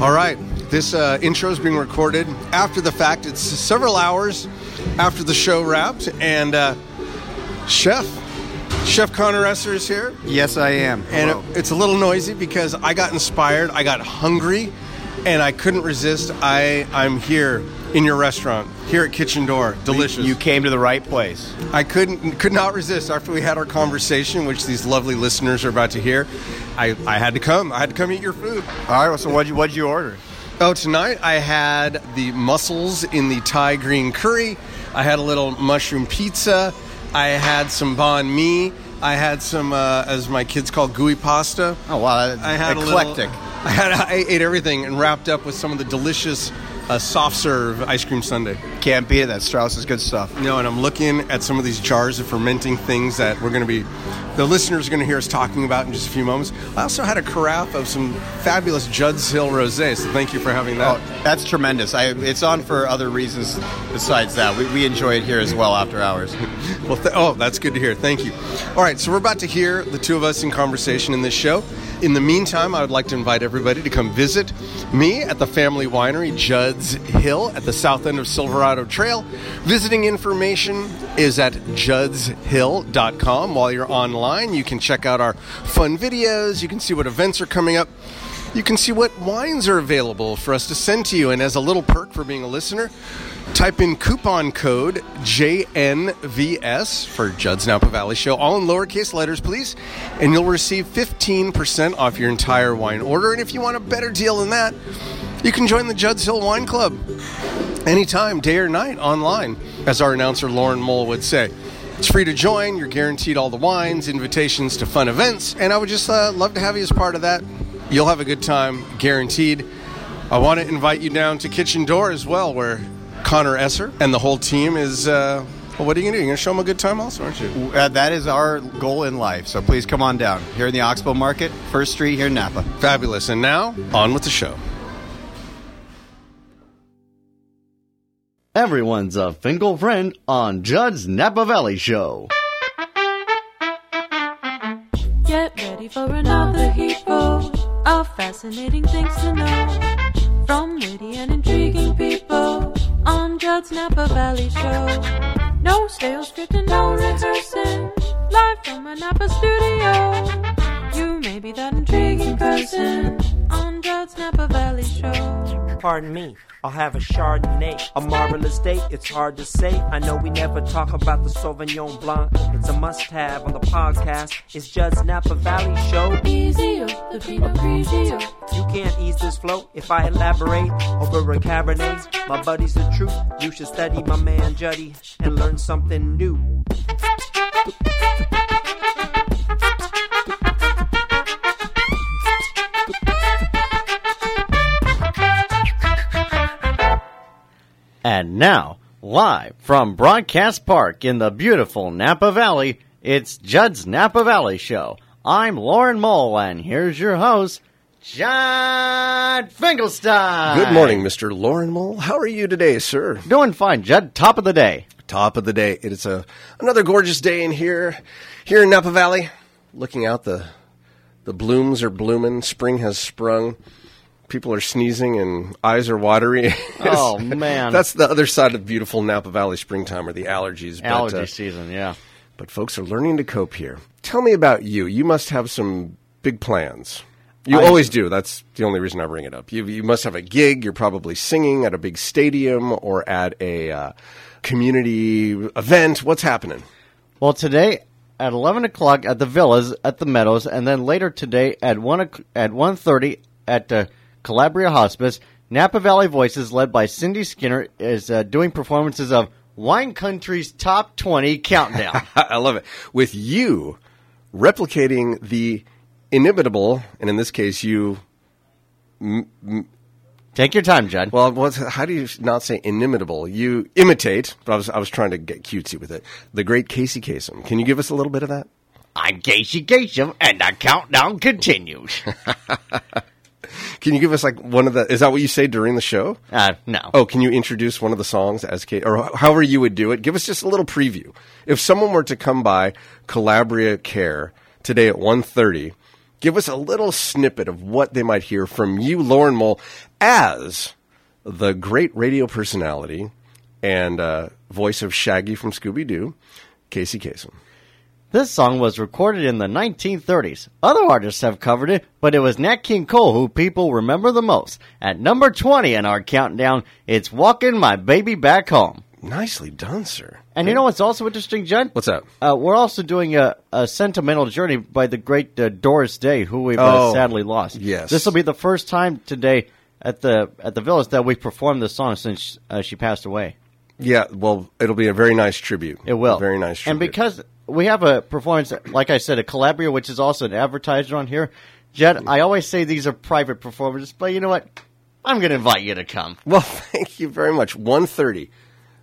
All right. This uh, intro is being recorded after the fact. It's several hours after the show wrapped. And uh, Chef, Chef Connor Esser is here. Yes, I am. And it, it's a little noisy because I got inspired, I got hungry, and I couldn't resist. I, I'm here in your restaurant, here at Kitchen Door. Delicious. You came to the right place. I couldn't could not resist after we had our conversation, which these lovely listeners are about to hear. I, I had to come. I had to come eat your food. All right. So what'd you what'd you order? Oh, tonight I had the mussels in the Thai green curry. I had a little mushroom pizza. I had some banh mi. I had some, uh, as my kids call, gooey pasta. Oh wow, I had eclectic. Little, I had I ate everything and wrapped up with some of the delicious uh, soft serve ice cream sundae. Can't beat it. That Straus is good stuff. You know, and I'm looking at some of these jars of fermenting things that we're going to be, the listeners are going to hear us talking about in just a few moments. I also had a carafe of some fabulous Judd's Hill rosé, so thank you for having that. Oh, that's tremendous. I, it's on for other reasons besides that. We, we enjoy it here as well after hours. Well, th- oh, that's good to hear. Thank you. All right, so we're about to hear the two of us in conversation in this show. In the meantime, I would like to invite everybody to come visit me at the family winery, Judd's Hill, at the south end of Silverado Trail. Visiting information is at juddshill.com. While you're online, you can check out our fun videos, you can see what events are coming up. You can see what wines are available for us to send to you. And as a little perk for being a listener, type in coupon code JNVS for Judd's Napa Valley Show, all in lowercase letters, please, and you'll receive 15% off your entire wine order. And if you want a better deal than that, you can join the Judd's Hill Wine Club anytime, day or night, online, as our announcer Lauren Mole would say. It's free to join. You're guaranteed all the wines, invitations to fun events, and I would just uh, love to have you as part of that. You'll have a good time, guaranteed. I want to invite you down to Kitchen Door as well, where Connor Esser and the whole team is. Uh, well, what are you going to do? You're going to show them a good time, also, aren't you? Uh, that is our goal in life. So please come on down here in the Oxbow Market, First Street here in Napa. Fabulous. And now, on with the show. Everyone's a Finkel friend on Judd's Napa Valley Show. Get ready for another heapful of fascinating things to know from witty and intriguing people on Judd's Napa Valley Show. No stale script and no rehearsing, live from a Napa studio. You may be that intriguing person on Judd's Napa Valley Show. Pardon me, I'll have a Chardonnay. A marvelous date, it's hard to say. I know we never talk about the Sauvignon Blanc. It's a must have on the podcast. It's Judd's Napa Valley Show. Easier, the Pinot Grigio. You can't ease this flow if I elaborate over a Cabernet. My buddy's the truth. You should study my man Juddy and learn something new. And now, live from Broadcast Park in the beautiful Napa Valley, it's Judd's Napa Valley Show. I'm Lauren Mole, and here's your host, Judd Finkelstein. Good morning, Mr. Lauren Mole. How are you today, sir? Doing fine, Judd. Top of the day. top of the day. It is a another gorgeous day in here, here in Napa Valley. Looking out, the the blooms are blooming. Spring has sprung. People are sneezing and eyes are watery. Oh, man. that's the other side of beautiful Napa Valley springtime, or the allergies. But, Allergy uh, season, yeah. but folks are learning to cope here. Tell me about you. You must have some big plans. You I- always do. That's the only reason I bring it up. You, you must have a gig. You're probably singing at a big stadium or at a uh, community event. What's happening? Well, today at 11 o'clock at the Villas at the Meadows, and then later today at 1 o'c- at 1.30 at the Collabria Hospice, Napa Valley Voices, led by Cindy Skinner, is uh, doing performances of Wine Country's Top 20 Countdown. I love it. With you replicating the inimitable, and in this case, you. Take your time, Judd. Well, what's, how do you not say inimitable? You imitate, but I was I was trying to get cutesy with it. The great Casey Kasem. Can you give us a little bit of that? I'm Casey Kasem, and the countdown continues. Can you give us like one of the? Is that what you say during the show? Uh, no. Oh, can you introduce one of the songs as K or however you would do it? Give us just a little preview. If someone were to come by Collabria Care today at 1.30, give give us a little snippet of what they might hear from you, Lauren Mole, as the great radio personality and uh, voice of Shaggy from Scooby Doo, Casey Kasem. This song was recorded in the 1930s. Other artists have covered it, but it was Nat King Cole who people remember the most. At number 20 in our countdown, it's Walking My Baby Back Home. Nicely done, sir. And you know what's also interesting, Jen? What's up? Uh, we're also doing a, a sentimental journey by the great uh, Doris Day, who we've uh, Oh, sadly lost. yes. this will be the first time today at the at the village that we performed this song since uh, she passed away. Yeah, well, it'll be a very nice tribute. It will. A very nice tribute. And because we have a performance, like I said, a Collabria, which is also an advertiser on here. Jed, I always say these are private performances, but you know what? I'm going to invite you to come. Well, thank you very much. 1.30.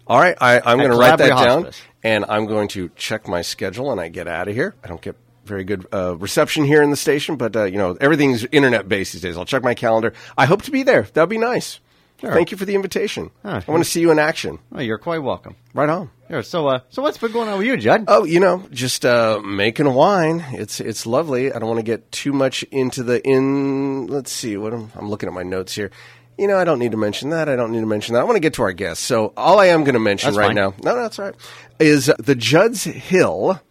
All right, I, I'm going to write that Collabria down, and I'm going to check my schedule, and I get out of here. I don't get very good uh, reception here in the station, but uh, you know everything's internet based these days. I'll check my calendar. I hope to be there. That'd be nice. Thank you for the invitation. Ah, I want to see you in action. Oh, you're quite welcome. Right on. Here, so, uh, so what's been going on with you, Judd? Oh, you know, just uh, making wine. It's it's lovely. I don't want to get too much into the in. Let's see what I'm, I'm looking at my notes here. You know, I don't need to mention that. I don't need to mention that. I want to get to our guests. So all I am going to mention That's right fine. now, no, no, that's all right, is the Judd's Hill.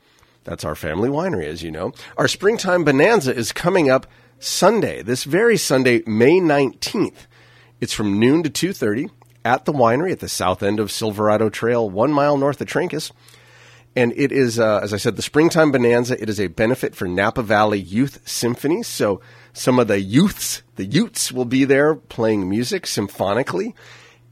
That's our family winery, as you know. Our springtime bonanza is coming up Sunday, this very Sunday, May nineteenth. It's from noon to two thirty at the winery at the south end of Silverado Trail, one mile north of Trancas. And it is, uh, as I said, the Springtime Bonanza. It is a benefit for Napa Valley Youth Symphony. So some of the youths, the Utes, will be there playing music symphonically.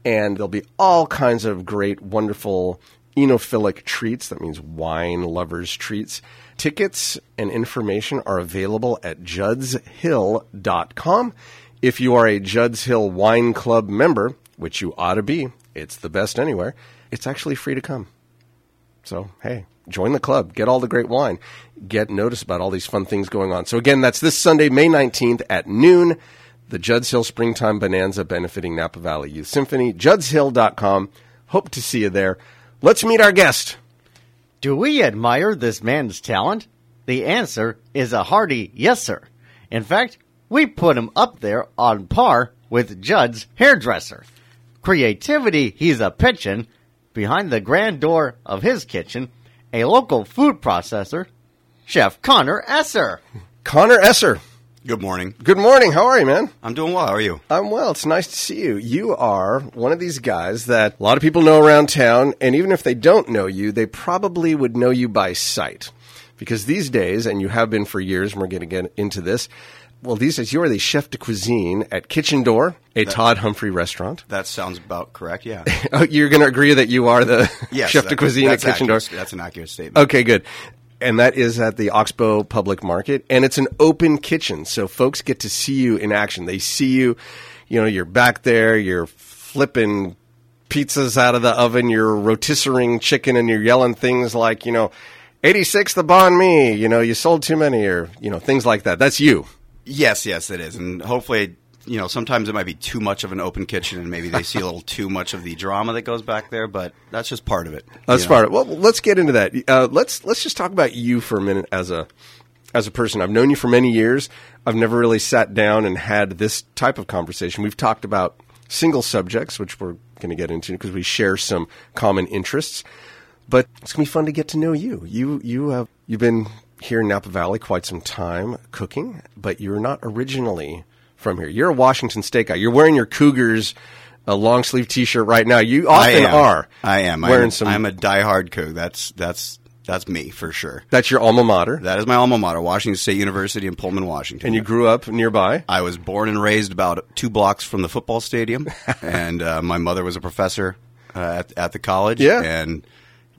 And there'll be all kinds of great, wonderful enophilic treats. That means wine lovers' treats. Tickets and information are available at juddshill.com. If you are a Judd's Hill Wine Club member, which you ought to be, it's the best anywhere, it's actually free to come. So, hey, join the club. Get all the great wine. Get notice about all these fun things going on. So, again, that's this Sunday, May 19th at noon. The Judd's Hill Springtime Bonanza benefiting Napa Valley Youth Symphony. JuddsHill.com. Hope to see you there. Let's meet our guest. Do we admire this man's talent? The answer is a hearty yes, sir. In fact, we put him up there on par with Judd's hairdresser. Creativity he's a pitchin' behind the grand door of his kitchen, a local food processor, Chef Connor Esser. Connor Esser. Good morning. Good morning. How are you, man? I'm doing well. How are you? I'm well. It's nice to see you. You are one of these guys that a lot of people know around town, and even if they don't know you, they probably would know you by sight. Because these days, and you have been for years, and we're going to get into this, well, these days you are the chef de cuisine at Kitchen Door, a Todd Humphrey restaurant. That sounds about correct. Yeah. Oh, you're going to agree that you are the Yes, chef de cuisine at Kitchen Door? That's an accurate statement. Okay, good. And that is at the Oxbow Public Market, and it's an open kitchen, so folks get to see you in action. They see you, you know, you're back there, you're flipping pizzas out of the oven, you're rotisserie chicken, and you're yelling things like, you know, 86 the banh mi, you know, you sold too many, or, you know, things like that. That's you. Yes, yes, it is, and hopefully, you know, sometimes it might be too much of an open kitchen, and maybe they see a little too much of the drama that goes back there. But that's just part of it. That's part of it. Well, let's get into that. Uh, let's let's just talk about you for a minute as a as a person. I've known you for many years. I've never really sat down and had this type of conversation. We've talked about single subjects, which we're going to get into because we share some common interests. But it's going to be fun to get to know you. You you have you've been here in Napa Valley quite some time cooking, but you're not originally from here. You're a Washington State guy. You're wearing your Cougars a long sleeve T-shirt right now. You often am. are. I am. wearing I'm, some. I'm a diehard Coug. That's that's that's me for sure. That's your alma mater, That is my alma mater, Washington State University in Pullman, Washington. and you grew up nearby. I was born and raised about two blocks from the football stadium, and uh, my mother was a professor uh, at, at the college. Yeah. and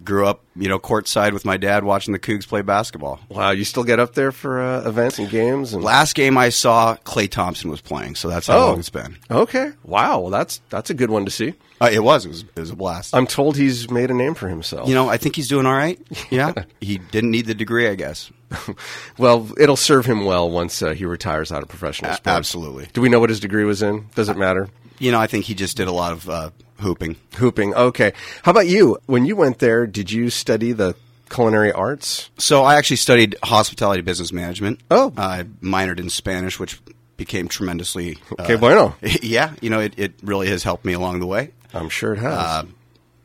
grew up, you know, courtside with my dad watching the Cougs play basketball. Wow, you still get up there for uh, events and games and Last game I saw, Klay Thompson was playing, so that's how Oh. long it's been. Okay, wow, well that's that's a good one to see. Uh, it was, it was, it was a blast. I'm told he's made a name for himself. you know, I think he's doing all right. Yeah, he didn't need the degree, I guess. well, it'll serve him well once uh, he retires out of professional sports. absolutely. Do we know what his degree was in? Does it matter? You know, I think he just did a lot of uh, hooping. Hooping. Okay. How about you? When you went there, did you study the culinary arts? So I actually studied hospitality business management. Oh. I minored in Spanish, which became tremendously. Okay, bueno. Yeah, you know, it, it really has helped me along the way. I'm sure it has. Uh,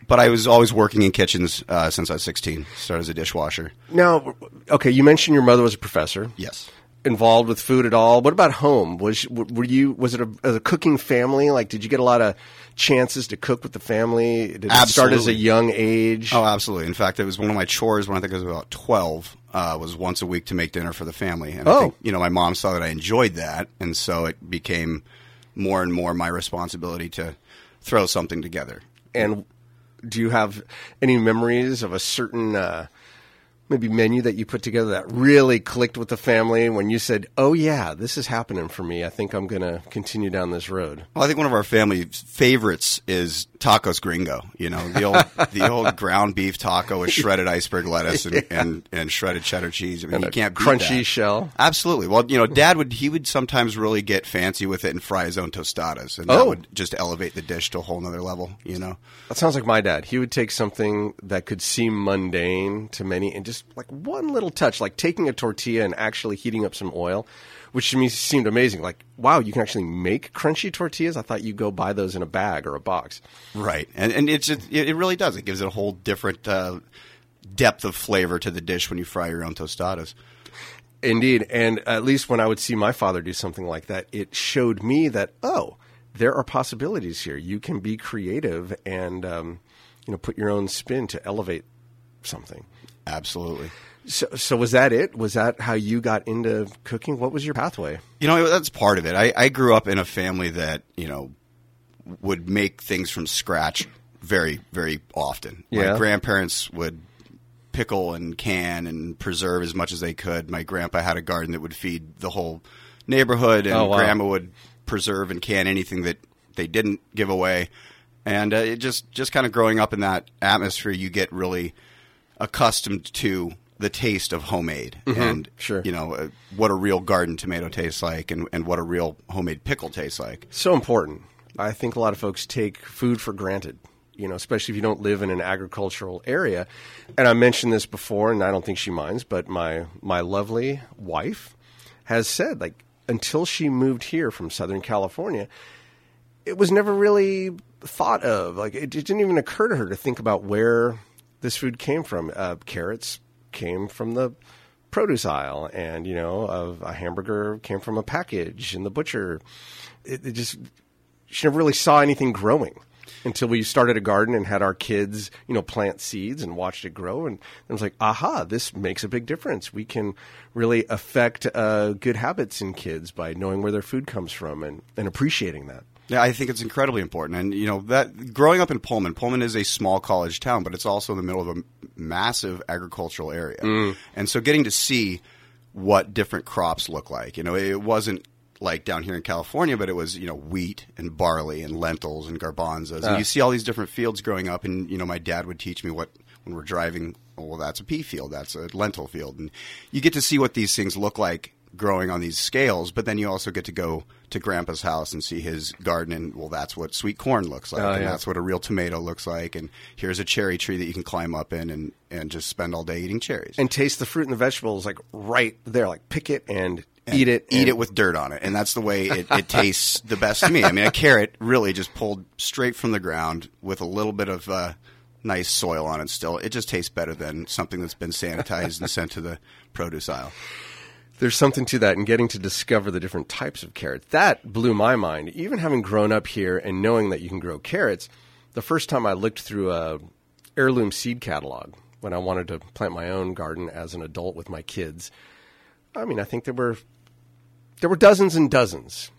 but I was always working in kitchens uh, since I was 16. Started as a dishwasher. now, okay, you mentioned your mother was a professor. Yes. Involved with food at all? What about home? Was were you was it a, a cooking family? Like, did you get a lot of chances to cook with the family? Did it start as a young age? Oh, absolutely. In fact, it was one of my chores when I think I was about 12, uh, was once a week to make dinner for the family. And Oh. I think, you know, my mom saw that I enjoyed that. And so it became more and more my responsibility to throw something together. And do you have any memories of a certain uh, maybe menu that you put together that really clicked with the family when you said, "Oh yeah, this is happening for me. I think I'm going to continue down this road." Well, I think one of our family favorites is tacos gringo. You know, the old the old ground beef taco with shredded iceberg lettuce and, and, and shredded cheddar cheese. I mean, And you can't crunchy that. shell. Absolutely. Well, you know, Dad would he would sometimes really get fancy with it and fry his own tostadas, and that Oh. would just elevate the dish to a whole nother level. You know. That sounds like my dad. He would take something that could seem mundane to many and just like one little touch, like taking a tortilla and actually heating up some oil, which to me seemed amazing. Like, wow, you can actually make crunchy tortillas? I thought you go buy those in a bag or a box. Right, and and it's just, it, it really does. It gives it a whole different uh, depth of flavor to the dish when you fry your own tostadas. Indeed. And at least when I would see my father do something like that, it showed me that, oh, there are possibilities here. You can be creative and, um, you know, put your own spin to elevate something. Absolutely. So, so was that it? Was that how you got into cooking? What was your pathway? You know, that's part of it. I, I grew up in a family that, you know, would make things from scratch very, very often. Yeah. My grandparents would pickle and can and preserve as much as they could. My grandpa had a garden that would feed the whole neighborhood, and Oh, wow. grandma would preserve and can anything that they didn't give away. And uh, it just, just kind of growing up in that atmosphere, you get really accustomed to the taste of homemade and Mm-hmm. Sure. you know uh, what a real garden tomato tastes like and, and what a real homemade pickle tastes like So important. I think a lot of folks take food for granted, you know, especially if you don't live in an agricultural area. And I mentioned this before, and I don't think she minds, but my, my lovely wife has said, like, until she moved here from Southern California, it was never really thought of. Like, it, it didn't even occur to her to think about where this food came from. Uh, carrots came from the produce aisle, and you know, of a hamburger came from a package in the butcher. It, it just she never really saw anything growing until we started a garden and had our kids, you know, plant seeds and watched it grow. And it was like, aha, this makes a big difference. We can really affect uh, good habits in kids by knowing where their food comes from and, and appreciating that. Yeah i think it's incredibly important and you know that growing up in pullman pullman is a small college town but it's also in the middle of a massive agricultural area mm. and so getting to see what different crops look like you know it wasn't like down here in California, but it was you know wheat and barley and lentils and garbanzos, and ah. you see all these different fields growing up. And you know, my dad would teach me what when we're driving. oh, Well, that's a pea field, that's a lentil field, and you get to see what these things look like growing on these scales. But then you also get to go to Grandpa's house and see his garden, and well, that's what sweet corn looks like, Oh, and yeah. that's what a real tomato looks like, and here's a cherry tree that you can climb up in and and just spend all day eating cherries. And taste the fruit and the vegetables like right there, like pick it and, eat it. eat and- it with dirt on it, and that's the way it, it tastes the best to me. I mean, a carrot really just pulled straight from the ground with a little bit of uh, nice soil on it. Still, it just tastes better than something that's been sanitized and sent to the produce aisle. There's something to that and getting to discover the different types of carrots. That blew my mind. Even having grown up here and knowing that you can grow carrots, the first time I looked through a heirloom seed catalog when I wanted to plant my own garden as an adult with my kids, I mean, I think there were there were dozens and dozens.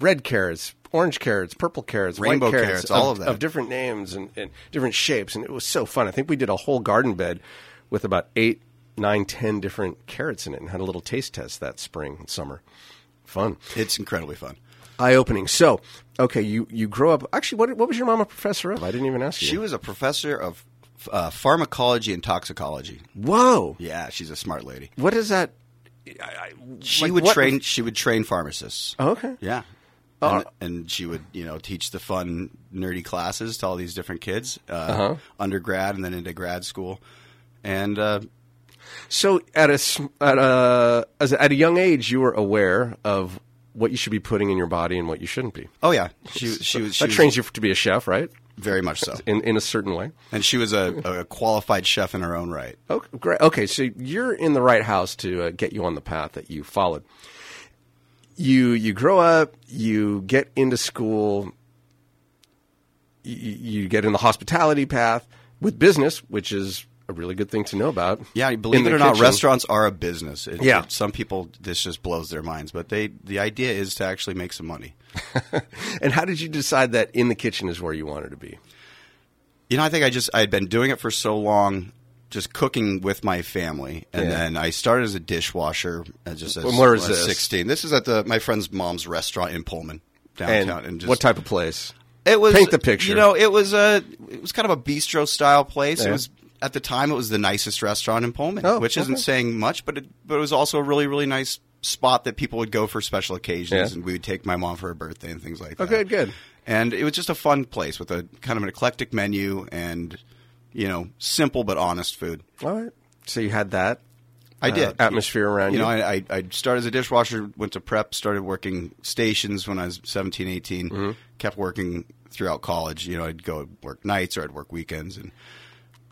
Red carrots, orange carrots, purple carrots, Rainbow white carrots, carrots, all of that. of different names and, and different shapes, and it was so fun. I think we did a whole garden bed with about eight, nine, ten different carrots in it, and had a little taste test that spring and summer. Fun, It's incredibly fun. eye opening. So, okay, you you grow up. Actually, what what was your mom a professor of? I didn't even ask you. She was a professor of uh, pharmacology and toxicology. Whoa, Yeah, she's a smart lady. what is that? She Like would what- train. She would train pharmacists. Oh, okay. Yeah. And, and she would, you know, teach the fun, nerdy classes to all these different kids, uh, Uh-huh. undergrad and then into grad school. and uh, So at a at a as at a young age, you were aware of what you should be putting in your body and what you shouldn't be. oh yeah, she she was she that trains you to be a chef, right? very much so, In in a certain way. and she was a, a qualified chef in her own right. Oh, great. Okay, so you're in the right house to uh, get you on the path that you followed. You you grow up, you get into school, you, you get in the hospitality path with business, which is a really good thing to know about. Yeah, believe it or not, restaurants are a business. It- Yeah. it- some people this just blows their minds, but they the idea is to actually make some money. And how did you decide that in the kitchen is where you wanted to be? You know, I think I just I had been doing it for so long, just cooking with my family, and Yeah. then I started as a dishwasher, just as And where is this? sixteen. This is at the my friend's mom's restaurant in Pullman downtown, and, just what type of place? It was Paint the picture. You know, it was a it was kind of a bistro style place. Yeah. It was at the time it was the nicest restaurant in Pullman, Oh, which isn't saying much, but it but it was also a really really nice spot that people would go for special occasions, Yeah. and we would take my mom for her birthday and things like Oh, that. Okay, good. And it was just a fun place with a kind of an eclectic menu and you know simple but honest food. All right. So you had that I uh, did atmosphere around you. you know, I, I, I started as a dishwasher, went to prep, started working stations when I was 17, 18, Mm-hmm. kept working throughout college. You know, I'd go work nights or I'd work weekends. And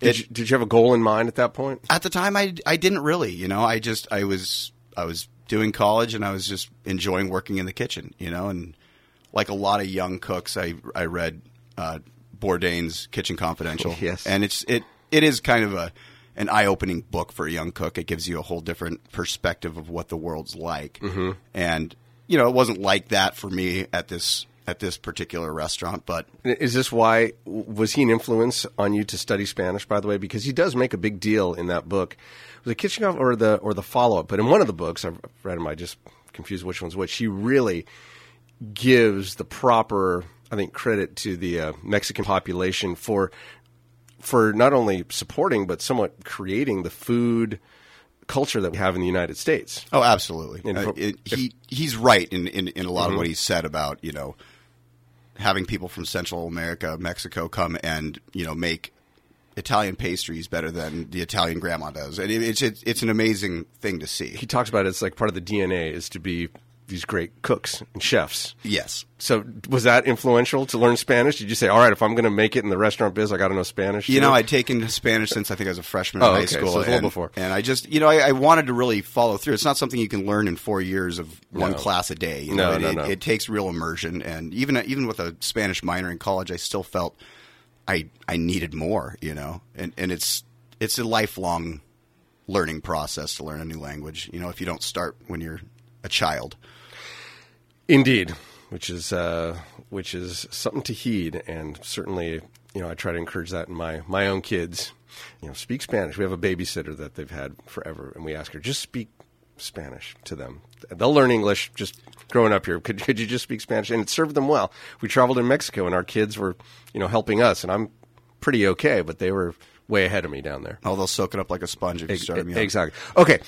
did, it- you, did you have a goal in mind at that point? at the time, I, I didn't really, you know, I just, I was, I was doing college and I was just enjoying working in the kitchen, you know, and like a lot of young cooks, I, I read, uh, Bourdain's Kitchen Confidential. Yes. And it's, it, it is kind of a, an eye-opening book for a young cook. It gives you a whole different perspective of what the world's like. Mm-hmm. And you know, it wasn't like that for me at this at this particular restaurant, but Is this why was he an influence on you to study Spanish? By the way, because he does make a big deal in that book, the kitchen Off or the or the follow up. But in one of the books I've read him, I just confused which one's which. He really gives the proper, I think, credit to the uh, Mexican population for for not only supporting but somewhat creating the food culture that we have in the United States. Oh, absolutely. Uh, it, he he's right in, in, in a lot Mm-hmm. of what he said about you know having people from Central America, Mexico, come and you know make Italian pastries better than the Italian grandma does, and it, it's it's it's an amazing thing to see. He talks about it, it's like part of the DNA is to be these great cooks and chefs. Yes. So was that influential to learn Spanish? Did you say, all right, if I'm going to make it in the restaurant biz, I got to know Spanish? You know. I'd taken Spanish since I think I was a freshman Oh, in high okay, school, it little and, before. and I just, you know, I, I wanted to really follow through. It's not something you can learn in four years of one No. class a day. You No, know, it, no, it, no. it takes real immersion, and even even with a Spanish minor in college, I still felt I I needed more. You know, and and it's it's a lifelong learning process to learn a new language. You know, if you don't start when you're a child. Indeed, which is uh, which is something to heed, and certainly, you know, I try to encourage that in my my own kids. You know, speak Spanish. We have a babysitter that they've had forever, and we ask her just speak Spanish to them. They'll learn English just growing up here. Could could you just speak Spanish? And it served them well. We traveled in Mexico, and our kids were, you know, helping us, and I'm pretty okay, but they were way ahead of me down there. Oh, they'll soak it up like a sponge if you start them young. Exactly. Okay.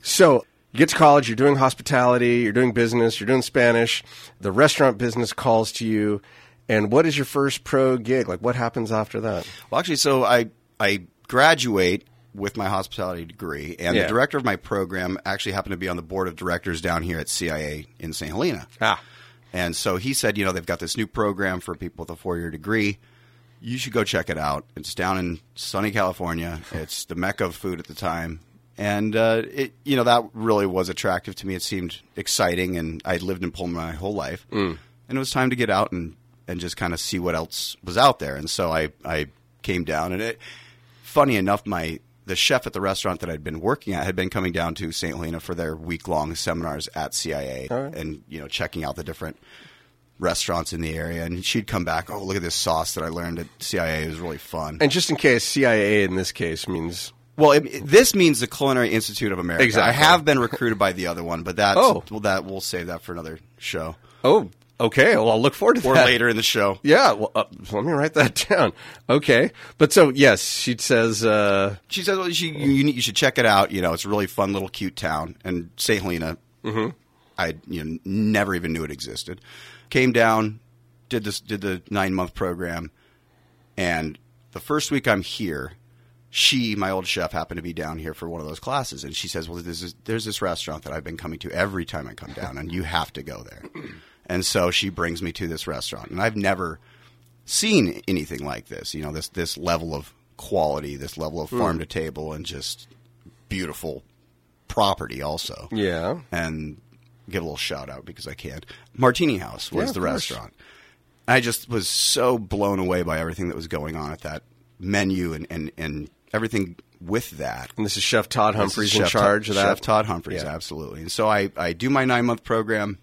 So you get to college, you're doing hospitality, you're doing business, you're doing Spanish. The restaurant business calls to you. And what is your first pro gig? Like, what happens after that? Well, actually, so I I graduate with my hospitality degree, and Yeah. the director of my program actually happened to be on the board of directors down here at CIA in St. Helena. Ah. And so he said, you know, they've got this new program for people with a four year degree. You should go check it out. It's down in sunny California. It's the mecca of food at the time. And, uh, it, you know, that really was attractive to me. It seemed exciting, and I'd lived in Pullman my whole life. And it was time to get out and, and just kind of see what else was out there. And so I, I came down, and it, funny enough, my the chef at the restaurant that I'd been working at had been coming down to St. Helena for their week long seminars at CIA and you know checking out the different restaurants in the area. And she'd come back, oh look at this sauce that I learned at CIA. It was really fun. And just in case, CIA in this case means. Well, it, this means the Culinary Institute of America. Exactly. I have been recruited by the other one, but that's Oh. well, that we'll save that for another show Oh, okay. Well, I'll look forward to or that. later in the show. Yeah. Well, uh, let me write that down. Okay. But so, yes, she says, uh, she says well, she, you, you should check it out. You know, it's a really fun little cute town. And St. Helena, I you know never even knew it existed. Came down, did this, did the nine month program, and the first week I'm here, she, my old chef, happened to be down here for one of those classes, and she says, "Well, there's this, there's this restaurant that I've been coming to every time I come down, and you have to go there." And so she brings me to this restaurant, and I've never seen anything like this. You know, this this level of quality, this level of farm mm. to table, and just beautiful property, also. Yeah. And give a little shout out because I can't. Martini House was Yeah, of the course. restaurant. I just was so blown away by everything that was going on at that menu and, and, and everything with that. And this is Chef Todd Humphries in Chef charge of that. Chef Todd Humphries, Yeah. absolutely. And so I, I do my nine month program.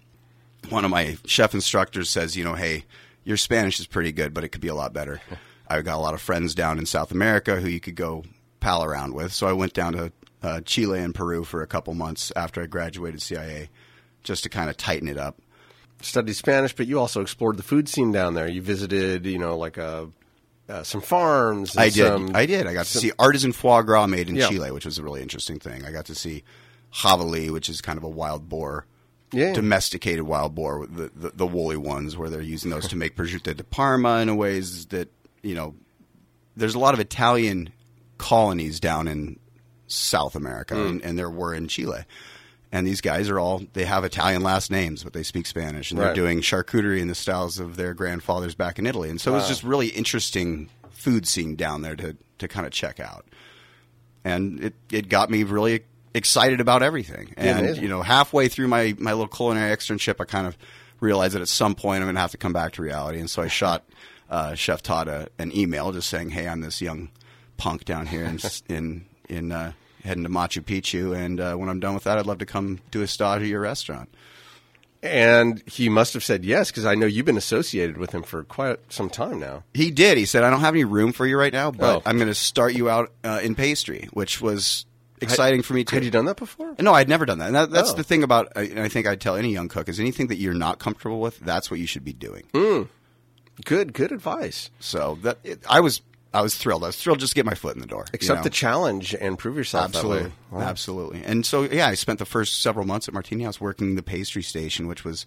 One of my chef instructors says, you know, hey, your Spanish is pretty good, but it could be a lot better. I've got a lot of friends down in South America who you could go pal around with. So I went down to uh, Chile and Peru for a couple months after I graduated CIA just to kind of tighten it up. Studied Spanish, but you also explored the food scene down there. You visited, you know, like uh, uh, some farms. and I did. some- I did. I got to see artisan foie gras made in Yeah. Chile, which was a really interesting thing. I got to see javali, which is kind of a wild boar, Yeah. domesticated wild boar, the, the the woolly ones, where they're using those to make prosciutto di Parma in a ways that you know. There's a lot of Italian colonies down in South America, Mm. and, and there were in Chile. And these guys are all they have Italian last names, but they speak Spanish, and they're doing charcuterie in the styles of their grandfathers back in Italy. And so it was just really interesting food scene down there to to kind of check out. And it it got me really excited about everything. And amazing. you know, halfway through my my little culinary externship, I kind of realized that at some point I'm going to have to come back to reality. And so I shot uh, Chef Todd a, an email just saying, "Hey, I'm this young punk down here in in in uh, heading to Machu Picchu, and uh, when I'm done with that, I'd love to come do a stage at your restaurant." And he must have said yes because I know you've been associated with him for quite some time now. He did. He said, "I don't have any room for you right now, but Oh. I'm going to start you out uh, in pastry," which was exciting for me too. Had you done that before? No, I'd never done that. And that, that's Oh. the thing about, and I think I'd tell any young cook is anything that you're not comfortable with, that's what you should be doing. Good, good advice. So that it, I was, I was thrilled. I was thrilled just to get my foot in the door. you Accept know? the challenge and prove yourself. Absolutely. Wow. absolutely. And so, yeah, I spent the first several months at Martini House working the pastry station, which was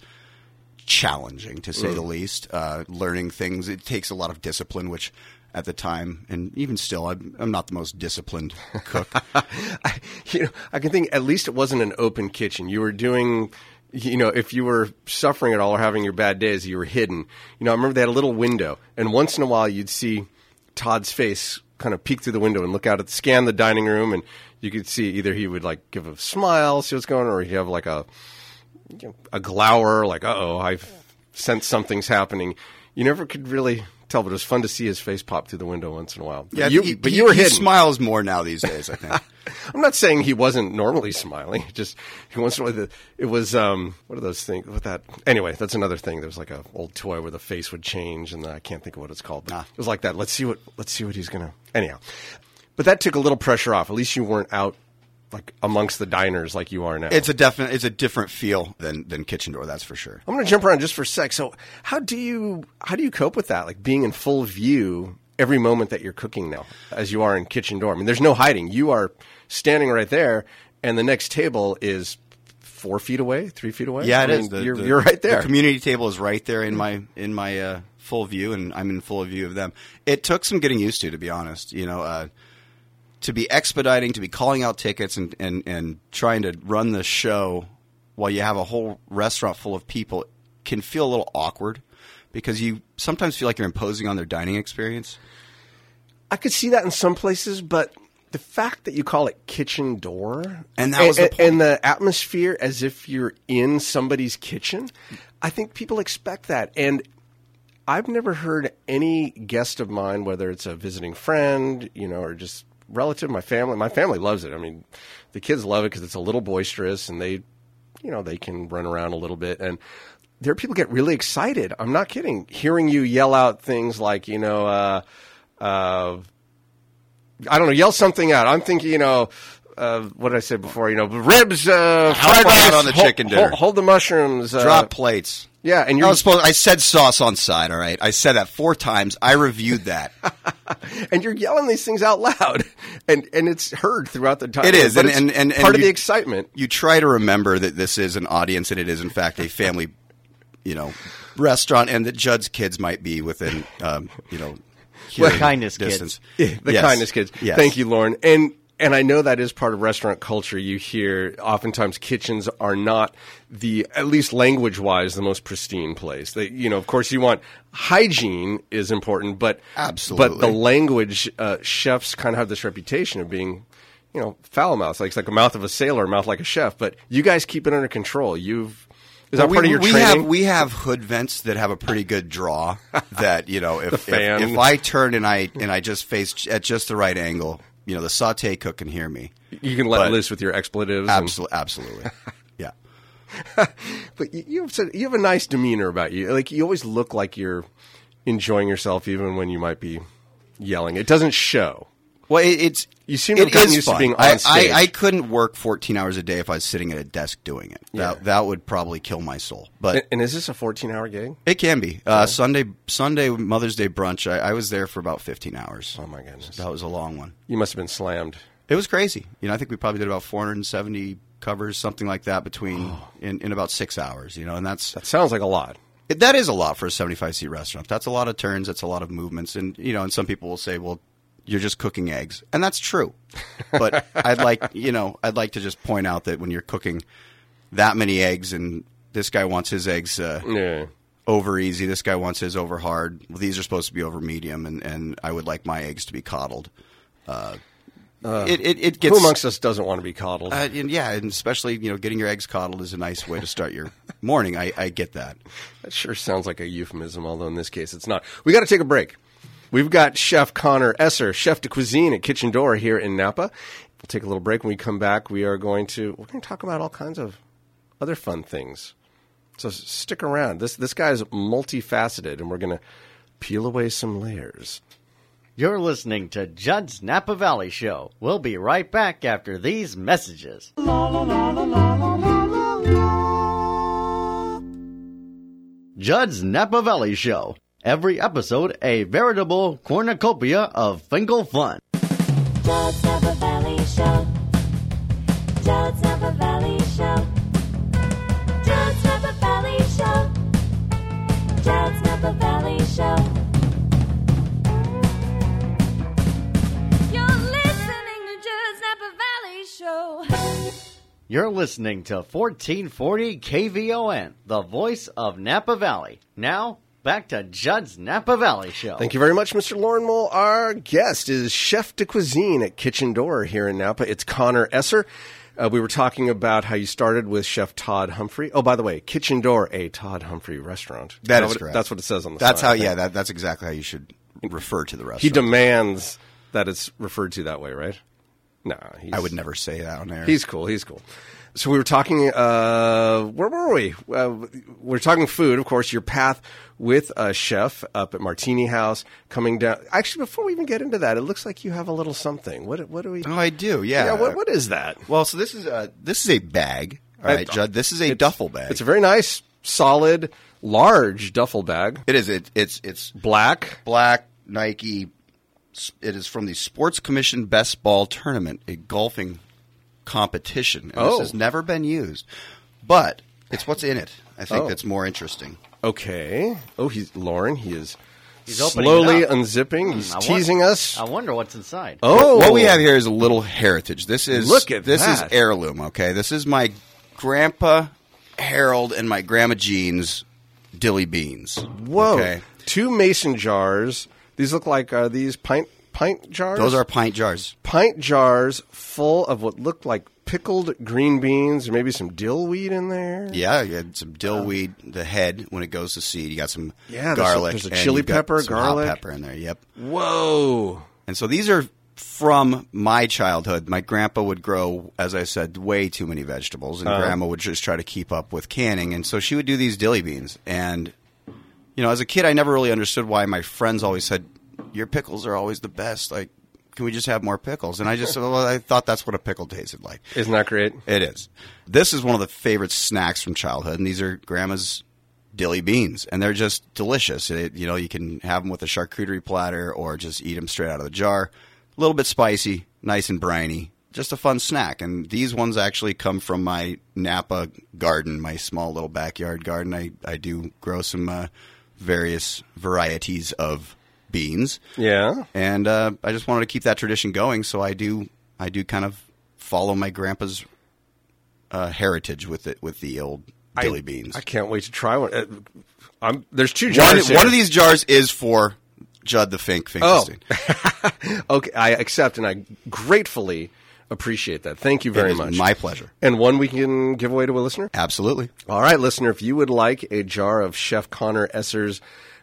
challenging to say the least. Uh, learning things, it takes a lot of discipline, which at the time, and even still, I'm, I'm not the most disciplined cook. I, you know, I can think at least it wasn't an open kitchen. You were doing, you know, if you were suffering at all or having your bad days, you were hidden. You know, I remember they had a little window, and once in a while you'd see Todd's face kind of peek through the window and look out at scan the dining room, and you could see either he would like give a smile, see what's going on, or he'd have like a a glower, like, uh oh, I've sensed something's happening. You never could really tell, but it was fun to see his face pop through the window once in a while. But you, he- but he- you were he hidden. smiles more now these days, I think. I'm not saying he wasn't normally smiling. Just he once in a while, it was um, what are those things with that? Anyway, that's another thing. There was like a old toy where the face would change, and I can't think of what it's called. But Ah. It was like that. Let's see what let's see what he's gonna. Anyhow, but that took a little pressure off. At least you weren't out like amongst the diners like you are now. It's a definite, it's a different feel than than Kitchen Door, that's for sure. I'm going to jump around just for a sec. So, how do you how do you cope with that? Like being in full view every moment that you're cooking now, as you are in kitchen door. I mean, there's no hiding. You are standing right there, and the next table is four feet away, three feet away. Yeah, I it mean, is. The- you're the- you're right there. The community table is right there in my in my uh, full view, and I'm in full view of them. It took some getting used to, to be honest. You know, uh, to be expediting, to be calling out tickets, and, and and trying to run the show while you have a whole restaurant full of people can feel a little awkward because you sometimes feel like you're imposing on their dining experience. I could see that in some places, but the fact that you call it kitchen door And that was the and, point. and the atmosphere as if you're in somebody's kitchen, I think people expect that. And I've never heard any guest of mine, whether it's a visiting friend, you know, or just relative, my family. My family loves it. I mean, the kids love it because it's a little boisterous, and they, you know, they can run around a little bit. And there people get really excited. I'm not kidding. Hearing you yell out things like, you know, uh, uh, I don't know, yell something out. I'm thinking, you know. Uh, what did I say before? You know, ribs, uh, fried rice, on the hold- chicken hold, dinner. hold the mushrooms. Uh, Drop plates. yeah, and you're was supposed. I said sauce on side. All right, I said that four times. I reviewed that. and you're yelling these things out loud, and and it's heard throughout the time. It is, but and- it's and- and- and part of you- the excitement. you try to remember that this is an audience and it is in fact a family, you know, restaurant, and that Judd's kids might be within, um, you know, hearing kindness kids. distance. the Yes. kindness kids. Yes. Thank you, Lauren. And and I know that is part of restaurant culture. You hear oftentimes kitchens are not the at least language wise the most pristine place. They, you know, of course, you want hygiene is important, but Absolutely. but the language uh, chefs kind of have this reputation of being. You know, foul mouth. Like it's like a mouth of a sailor, a mouth like a chef. But you guys keep it under control. You've is that Well, part we, of your we training? have we have hood vents that have a pretty good draw. that you know, if, if if I turn and I and I just face at just the right angle, you know, the saute cook can hear me. you can let loose with your expletives. and- Absolutely, absolutely. Yeah. But you, you have you have a nice demeanor about you. Like you always look like you're enjoying yourself, even when you might be yelling. It doesn't show. Well, it, it's You seem to have gotten used to being on I, stage. I, I couldn't work 14 hours a day if I was sitting at a desk doing it. Yeah. That that would probably kill my soul. But And, and is this a 14 hour gig? it can be uh, Sunday Sunday Mother's Day brunch. I, I was there for about 15 hours. Oh my goodness, That was a long one. you must have been slammed. It was crazy. You know, I think we probably did about 470 covers, something like that, between Oh. in, in about six hours. You know, and that's That sounds like a lot. it, that is a lot for a 75 seat restaurant. That's a lot of turns. That's a lot of movements. And you know, and some people will say, well. You're just cooking eggs, and that's true. But I'd like, you know, I'd like to just point out that when you're cooking that many eggs, and this guy wants his eggs uh, Yeah. over easy, this guy wants his over hard. Well, these are supposed to be over medium, and, and I would like my eggs to be coddled. Uh, it, it, it gets Who amongst us doesn't want to be coddled? uh, and yeah, and especially you know, getting your eggs coddled is a nice way to start your morning. I, I get that. That sure sounds like a euphemism, although in this case it's not. We got to take a break. We've got Chef Connor Esser, Chef de Cuisine at Kitchen Door here in Napa. We'll take a little break. When we come back, we are going to we're going to talk about all kinds of other fun things. So stick around. This this guy is multifaceted, and we're going to peel away some layers. You're listening to Judd's Napa Valley Show. We'll be right back after these messages. Judd's Napa Valley Show. Every episode, a veritable cornucopia of Finkel fun. Judd's Napa Valley Show. Napa Valley Show. Valley Show. Valley Show. You're listening to Judd's Napa Valley Show. You're listening to 1440 KVON, the voice of Napa Valley. Now, back to Judd's Napa Valley Show. Thank you very much, Mr. Lauren Mole. Our guest is Chef de Cuisine at Kitchen Door here in Napa. It's Connor Esser. Uh, we were talking about how you started with Chef Todd Humphrey. Oh, by the way, Kitchen Door, a Todd Humphrey restaurant. That Is is what- correct. That's what it says on the That's side. how. Yeah, that, that's exactly how you should refer to the restaurant. He demands that it's referred to that way, right? No, he's, I would never say that on air. He's cool. He's cool. So we were talking. Uh, where were we? Uh, we're talking food, of course. Your path with a chef up at Martini House, coming down. Actually, before we even get into that, it looks like you have a little something. What? What do we? oh, I do. Yeah. yeah. What? What is that? Well, so this is a this is a bag. All right, Judd. This is a duffel bag. It's a very nice, solid, large duffel bag. it is. It, it's it's Black. black Nike. It is from the Sports Commission Best Ball Tournament, a golfing competition. And Oh. This has never been used, but it's what's in it. I think Oh. that's more interesting. Okay. Oh, he's Lauren. He is He's opening slowly up. unzipping. Hmm, he's I won- teasing us. I wonder what's inside. Oh, What we have here is a little heritage. This is Look at this that. is heirloom. Okay, this is my grandpa Harold and my grandma Jean's dilly beans. Whoa! Okay. Two mason jars. These look like are these pint pint jars? Those are pint jars. pint jars full of what looked like pickled green beans, or maybe some dill weed in there. Yeah, you had some dill weed, the head when it goes to seed. You got some Yeah, there's garlic. a- there's a chili pepper, garlic. pepper in there. Yep. Whoa! And so these are from my childhood. My grandpa would grow, as I said, way too many vegetables, and Uh-huh. grandma would just try to keep up with canning. And so she would do these dilly beans. And you know, as a kid, I never really understood why my friends always said, "Your pickles are always the best." Like, can we just have more pickles? And I just, well, I thought that's what a pickle tasted like. Isn't that great? It is. This is one of the favorite snacks from childhood, and these are grandma's dilly beans, and they're just delicious. It, you know, you can have them with a charcuterie platter or just eat them straight out of the jar. A little bit spicy, nice and briny. Just a fun snack. And these ones actually come from my Napa garden, my small little backyard garden. I, I do grow some uh, various varieties of beans, Yeah. and uh, I just wanted to keep that tradition going. So I do I do kind of follow my grandpa's uh, heritage with it with the old dilly beans. I can't wait to try one. Uh, I'm, there's two one, jars. here. one of these jars is for Judd the Fink Oh. Okay, I accept and I gratefully appreciate that. Thank you very much. my pleasure. And one we can give away to a listener? Absolutely. All right, listener, if you would like a jar of Chef Connor Esser's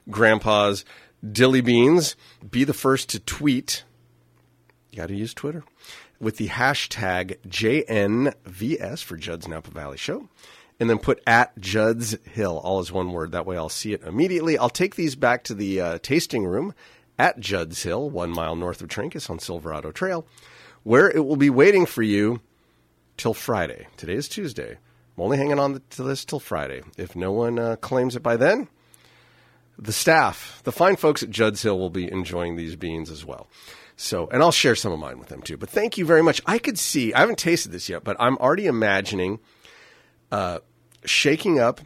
grandpa's dilly beans, be the first to tweet. You got to use Twitter with the hashtag JNVS for Judd's Napa Valley Show. And then put at Judd's Hill, all is one word. That way I'll see it immediately. I'll take these back to the uh, tasting room at Judd's Hill, one mile north of Trancas on Silverado Trail, where it will be waiting for you till Friday. Today is Tuesday. I'm only hanging on to this till Friday. If no one uh, claims it by then, the staff, the fine folks at Judd's Hill, will be enjoying these beans as well. So, and I'll share some of mine with them too. But thank you very much. I could see, I haven't tasted this yet, but I'm already imagining uh, shaking up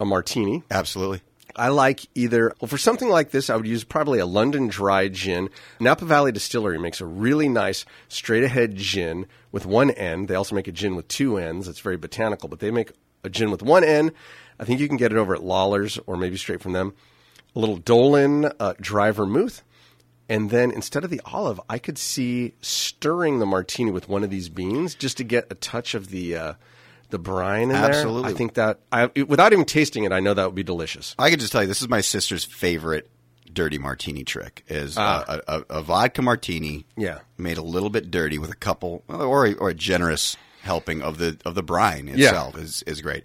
a martini. Absolutely. I like either, well, for something like this, I would use probably a London dry gin. Napa Valley Distillery makes a really nice straight ahead gin with one end. They also make a gin with two ends. It's very botanical, but they make a gin with one end. I think you can get it over at Lawler's or maybe straight from them. A little Dolin uh, dry vermouth. And then instead of the olive, I could see stirring the martini with one of these beans just to get a touch of the uh, the brine in there. Absolutely. there. I think that I, without even tasting it, I know that would be delicious. I can just tell you, this is my sister's favorite dirty martini trick: is Ah. uh, a, a, a vodka martini, Yeah. made a little bit dirty with a couple or a, or a generous helping of the of the brine itself is is great.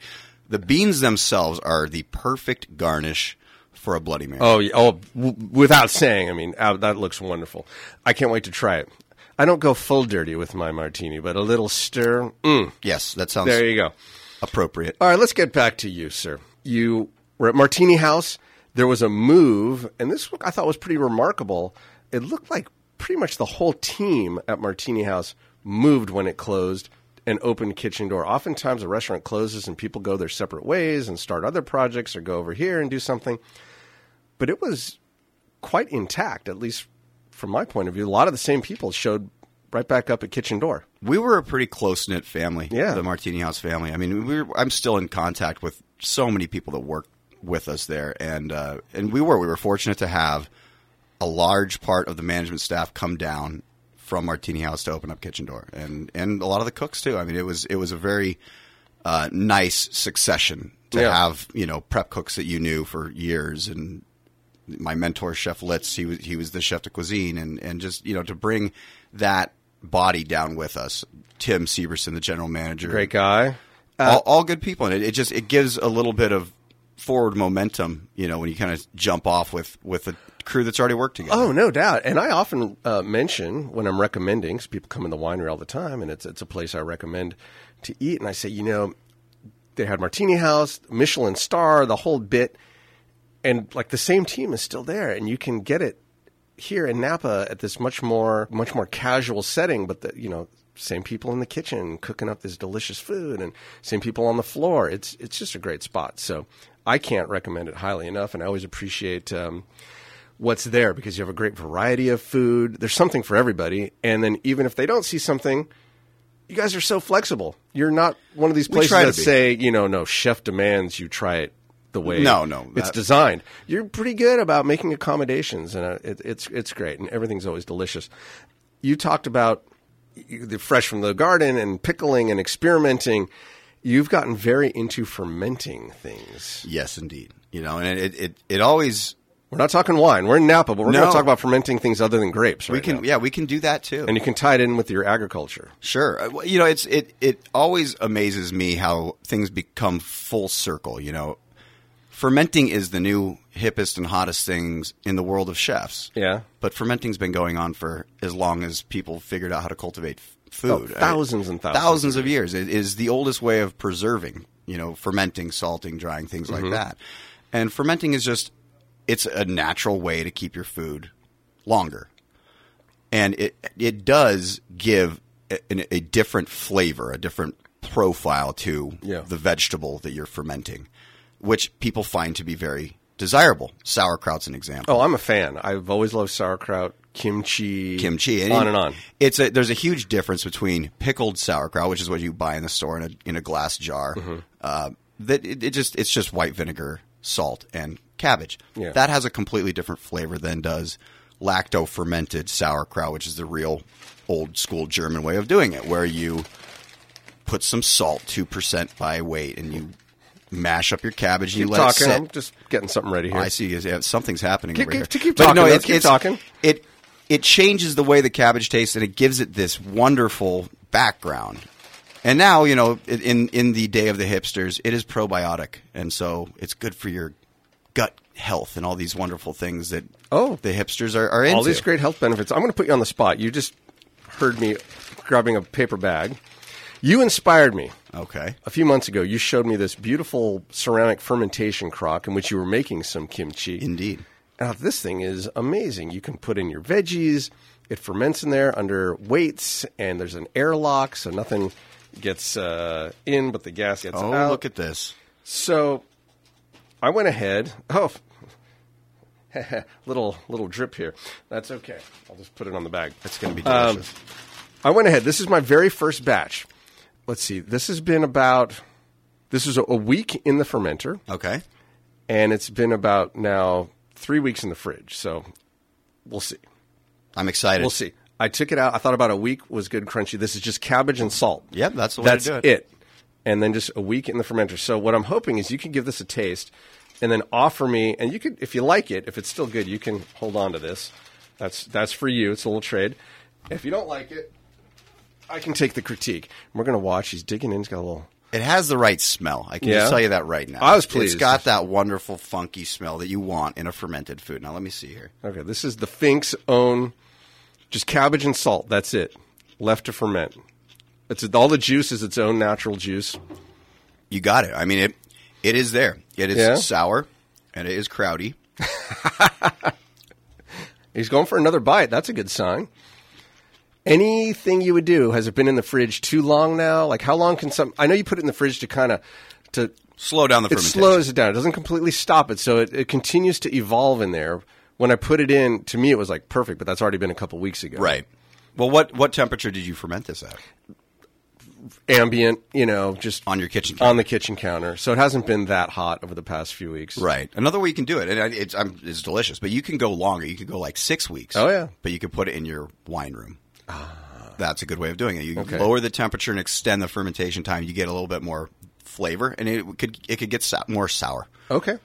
The beans themselves are the perfect garnish for a Bloody Mary. Oh, yeah, oh, w- without saying. I mean, uh, that looks wonderful. I can't wait to try it. I don't go full dirty with my martini, but a little stir. Mm, yes, that sounds there you go. appropriate. All right, let's get back to you, sir. You were at Martini House. There was a move, and this I thought was pretty remarkable. It looked like pretty much the whole team at Martini House moved when it closed and opened kitchen door. Oftentimes, a restaurant closes and people go their separate ways and start other projects or go over here and do something. But it was quite intact, at least from my point of view. A lot of the same people showed right back up at kitchen door. We were a pretty close knit family. Yeah. the Martini House family. I mean, we were, I'm still in contact with so many people that work with us there, and uh, and we were we were fortunate to have a large part of the management staff come down from Martini House to open up Kitchen Door, and and a lot of the cooks too. I mean, it was it was a very uh, nice succession to Yeah. have you know prep cooks that you knew for years and my mentor chef Litz he was he was the chef de cuisine. And and just you know to bring that body down with us Tim Severson the general manager. Great guy. all, all good people. And it, it just it gives a little bit of forward momentum you know when you kind of jump off with with a crew that's already worked together. Oh, no doubt. And I often uh, mention when I'm recommending, because people come in the winery all the time, and it's it's a place I recommend to eat, and I say, you know, they had Martini House, Michelin star, the whole bit, and like the same team is still there, and you can get it here in Napa at this much more much more casual setting, but the you know same people in the kitchen cooking up this delicious food, and same people on the floor. It's it's just a great spot. So I can't recommend it highly enough, and I always appreciate. Um, what's there because you have a great variety of food. There's something for everybody. And then even if they don't see something, you guys are so flexible. You're not one of these places that say, you know, no, chef demands you try it the way No, no, it's designed. You're pretty good about making accommodations, and uh, it, it's it's great, and everything's always delicious. You talked about the fresh from the garden and pickling and experimenting. You've gotten very into fermenting things. yes indeed you know and it it, it always We're not talking wine. We're in Napa, but we're going No. to talk about fermenting things other than grapes. we can now. yeah we can do that too and you can tie it in with your agriculture. Sure. Uh, You know, it's it it always amazes me how things become full circle, you know. Fermenting is the new hippest and hottest things in the world of chefs. Yeah. But fermenting's been going on for as long as people figured out how to cultivate f- food. Oh, thousands and thousands Thousands of years. It is the oldest way of preserving, you know, fermenting, salting, drying, things Mm-hmm. like that. And fermenting is just it's a natural way to keep your food longer and it it does give a, a different flavor, a different profile to Yeah. the vegetable that you're fermenting, which people find to be very desirable. Sauerkraut's an example. Oh, I'm a fan. I've always loved sauerkraut, kimchi, kimchi, on and on. It's a there's a huge difference between pickled sauerkraut, which is what you buy in the store in a in a glass jar. Mm-hmm. Uh, that it, it just it's just white vinegar, salt, and cabbage. Yeah. That has a completely different flavor than does lacto fermented sauerkraut, which is the real old school German way of doing it, where you put some salt, two percent by weight, and you mash up your cabbage you Keep let talking. it sit. I'm just getting something ready here. I see. Yeah, something's happening Keep- over here. keep- keep But talking, no, though. it's, Keep it's- talking. It it changes the way the cabbage tastes, and it gives it this wonderful background. And now, you know, in- in in the day of the hipsters, it is probiotic, and so it's good for your gut health and all these wonderful things that Oh. the hipsters are, are into. All these great health benefits. I'm going to put you on the spot. You just heard me grabbing a paper bag. You inspired me. Okay. A few months ago, you showed me this beautiful ceramic fermentation crock in which you were making some kimchi. Indeed. Now, this thing is amazing. You can put in your veggies. It ferments in there under weights, and there's an airlock, so nothing gets uh, in, but the gas gets Oh, out. look at this. So I went ahead. Oh, little little drip here. That's okay. I'll just put it on the bag. It's going to be Um, delicious. I went ahead. This is my very first batch. Let's see. This has been about. This is a, week in the fermenter, okay. and it's been about now three weeks in the fridge. So we'll see. I'm excited. We'll see. I took it out. I thought about a week was good crunchy. This is just cabbage and salt. Yep, that's the way to That's do it. it. And then just a week in the fermenter. So what I'm hoping is you can give this a taste, and then offer me. And you could, if you like it, if it's still good, you can hold on to this. That's that's for you. It's a little trade. If you don't like it, I can take the critique. We're gonna watch. He's digging in. He's got a little. It has the right smell. I can Yeah? just tell you that right now. I was pleased. It's got that wonderful, funky smell that you want in a fermented food. Now, let me see here. Okay, this is the Fink's own, just cabbage and salt. That's it, left to ferment. It's all the juice is its own natural juice. You got it. I mean, it it is there. It is Yeah? sour and it is crowdy. He's going for another bite. That's a good sign. Anything you would do? Has it been in the fridge too long now? Like how long can some? I know you put it in the fridge to kind of to. Slow down the fermentation. It slows it down. It doesn't completely stop it, so it, it continues to evolve in there. When I put it in, to me it was like perfect, but that's already been a couple weeks ago. Right. Well, what what temperature did you ferment this at Ambient, you know, just on your kitchen? on the kitchen counter. So it hasn't been that hot over the past few weeks. Right. Another way you can do it, and it's I'm, it's delicious, but you can go longer. You can go like six weeks. Oh, yeah. But you can put it in your wine room. That's a good way of doing it. You Okay. lower the temperature and extend the fermentation time. You get a little bit more flavor, and it could it could get more sour. Okay.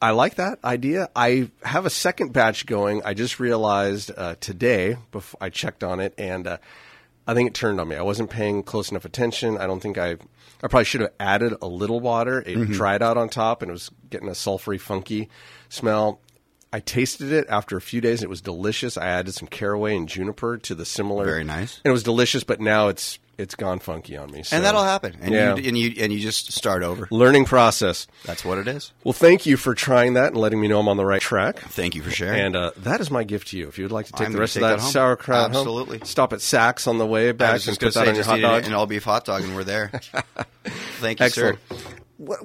I like that idea. I have a second batch going. I just realized uh, today, before I checked on it, and uh, I think it turned on me. I wasn't paying close enough attention. I don't think I. I probably should have added a little water. It Mm-hmm. dried out on top, and it was getting a sulfury, funky smell. I tasted it after a few days. It was delicious. I added some caraway and juniper to the similar. Very nice. And it was delicious, but now it's it's gone funky on me. So. And that'll happen. And Yeah. you and you and you just start over. Learning process. That's what it is. Well, thank you for trying that and letting me know I'm on the right track. Thank you for sharing. And uh, that is my gift to you. If you would like to take I'm the rest of that, that home. sauerkraut home, Absolutely. stop at Saks on the way back and put that on your hot dog. an all beef hot dog, and we're there. Thank you, Excellent. sir. What,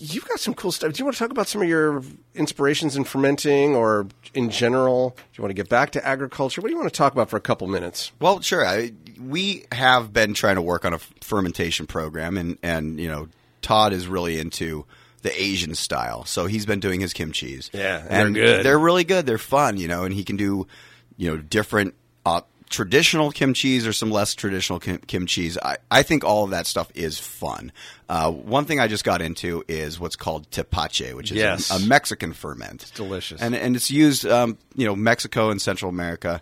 you've got some cool stuff. Do you want to talk about some of your inspirations in fermenting or in general? Do you want to get back to agriculture? What do you want to talk about for a couple minutes? Well, sure. I, we have been trying to work on a fermentation program, and and you know, Todd is really into the Asian style, so he's been doing his kimchi's. Yeah, and they're good. They're really good. They're fun, you know, and he can do, you know, different. Uh, traditional kimchi's or some less traditional kim- kimchi's. I, I think all of that stuff is fun. Uh, one thing I just got into is what's called tepache, which is Yes. a, a Mexican ferment. It's delicious. and and it's used, um, you know, Mexico and Central America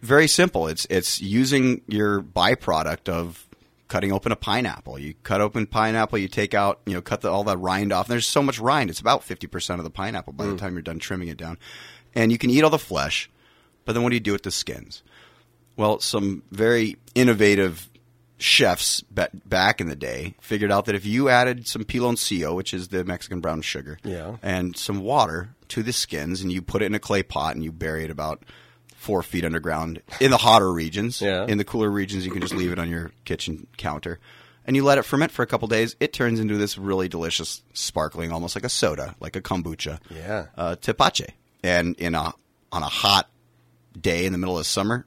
very simple. It's it's using your byproduct of cutting open a pineapple. You cut open pineapple, you take out, you know, cut the, all that rind off. And there's so much rind; it's about fifty percent of the pineapple by the time you're done trimming it down. And you can eat all the flesh, but then what do you do with the skins? Well, some very innovative chefs back in the day figured out that if you added some piloncillo, which is the Mexican brown sugar, Yeah. and some water to the skins, and you put it in a clay pot and you bury it about four feet underground in the hotter regions. Yeah. In the cooler regions, you can just leave it on your kitchen counter. and you let it ferment for a couple days, it turns into this really delicious, sparkling, almost like a soda, like a kombucha. Yeah. uh, tepache. And in a on a hot day in the middle of summer,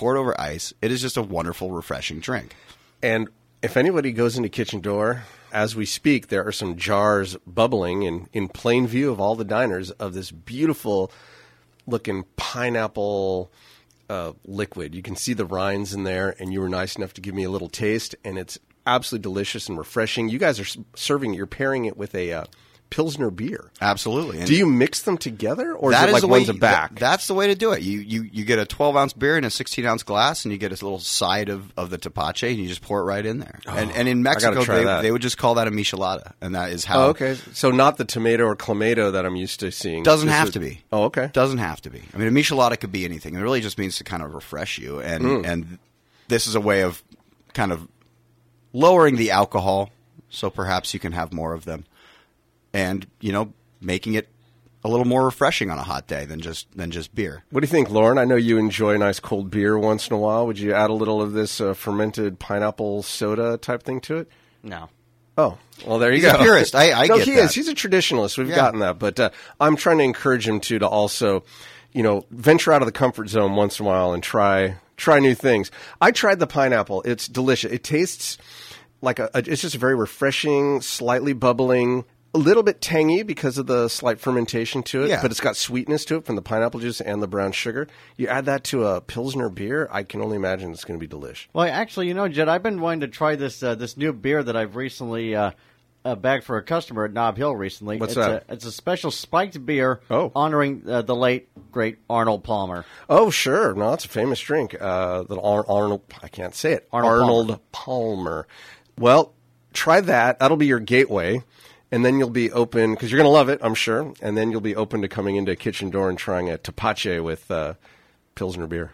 pour it over ice. It is just a wonderful, refreshing drink. And if anybody goes into Kitchen Door, as we speak, there are some jars bubbling in, in plain view of all the diners of this beautiful looking pineapple uh, liquid. You can see the rinds in there, and you were nice enough to give me a little taste, and it's absolutely delicious and refreshing. You guys are serving you're pairing it with a uh, Pilsner beer. Absolutely. And Do you mix them together, or that is it like the way one's a back? that- that's the way to do it. You you you get a 12 ounce beer in a 16 ounce glass, and you get a little side of, of the tepache, and you just pour it right in there. and, and in Oh, Mexico, they, they would just call that a michelada, and that is how. oh, okay. So not the tomato or clamato that I'm used to seeing. Doesn't This have is- to be. Oh, okay. Doesn't have to be. I mean, a michelada could be anything. It really just means to kind of refresh you, and Mm. and this is a way of kind of lowering the alcohol, so perhaps you can have more of them, and you know, making it a little more refreshing on a hot day than just than just beer. What do you think, Lauren? I know you enjoy a nice cold beer once in a while. Would you add a little of this uh, fermented pineapple soda type thing to it? No. Oh, well, there you He's a go. purist. I- I no, get he that. is. He's a traditionalist. We've Yeah. gotten that, but uh, I'm trying to encourage him to to also, you know, venture out of the comfort zone once in a while and try try new things. I tried the pineapple. It's delicious. It tastes like a. a it's just a very refreshing, slightly bubbling. A little bit tangy because of the slight fermentation to it, Yeah. but it's got sweetness to it from the pineapple juice and the brown sugar. You add that to a pilsner beer, I can only imagine it's going to be delish. Well, actually, you know, Jed, I've been wanting to try this uh, this new beer that I've recently uh, uh, bagged for a customer at Nob Hill recently. What's it's that? A, it's a special spiked beer Oh. honoring uh, the late great Arnold Palmer. Oh, sure. No, it's a famous drink. Uh, the Ar- Arnold, I can't say it. Arnold Palmer. Well, try that. That'll be your gateway. And then you'll be open, because you're going to love it, I'm sure. And then you'll be open to coming into a kitchen door and trying a tepache with uh, Pilsner beer.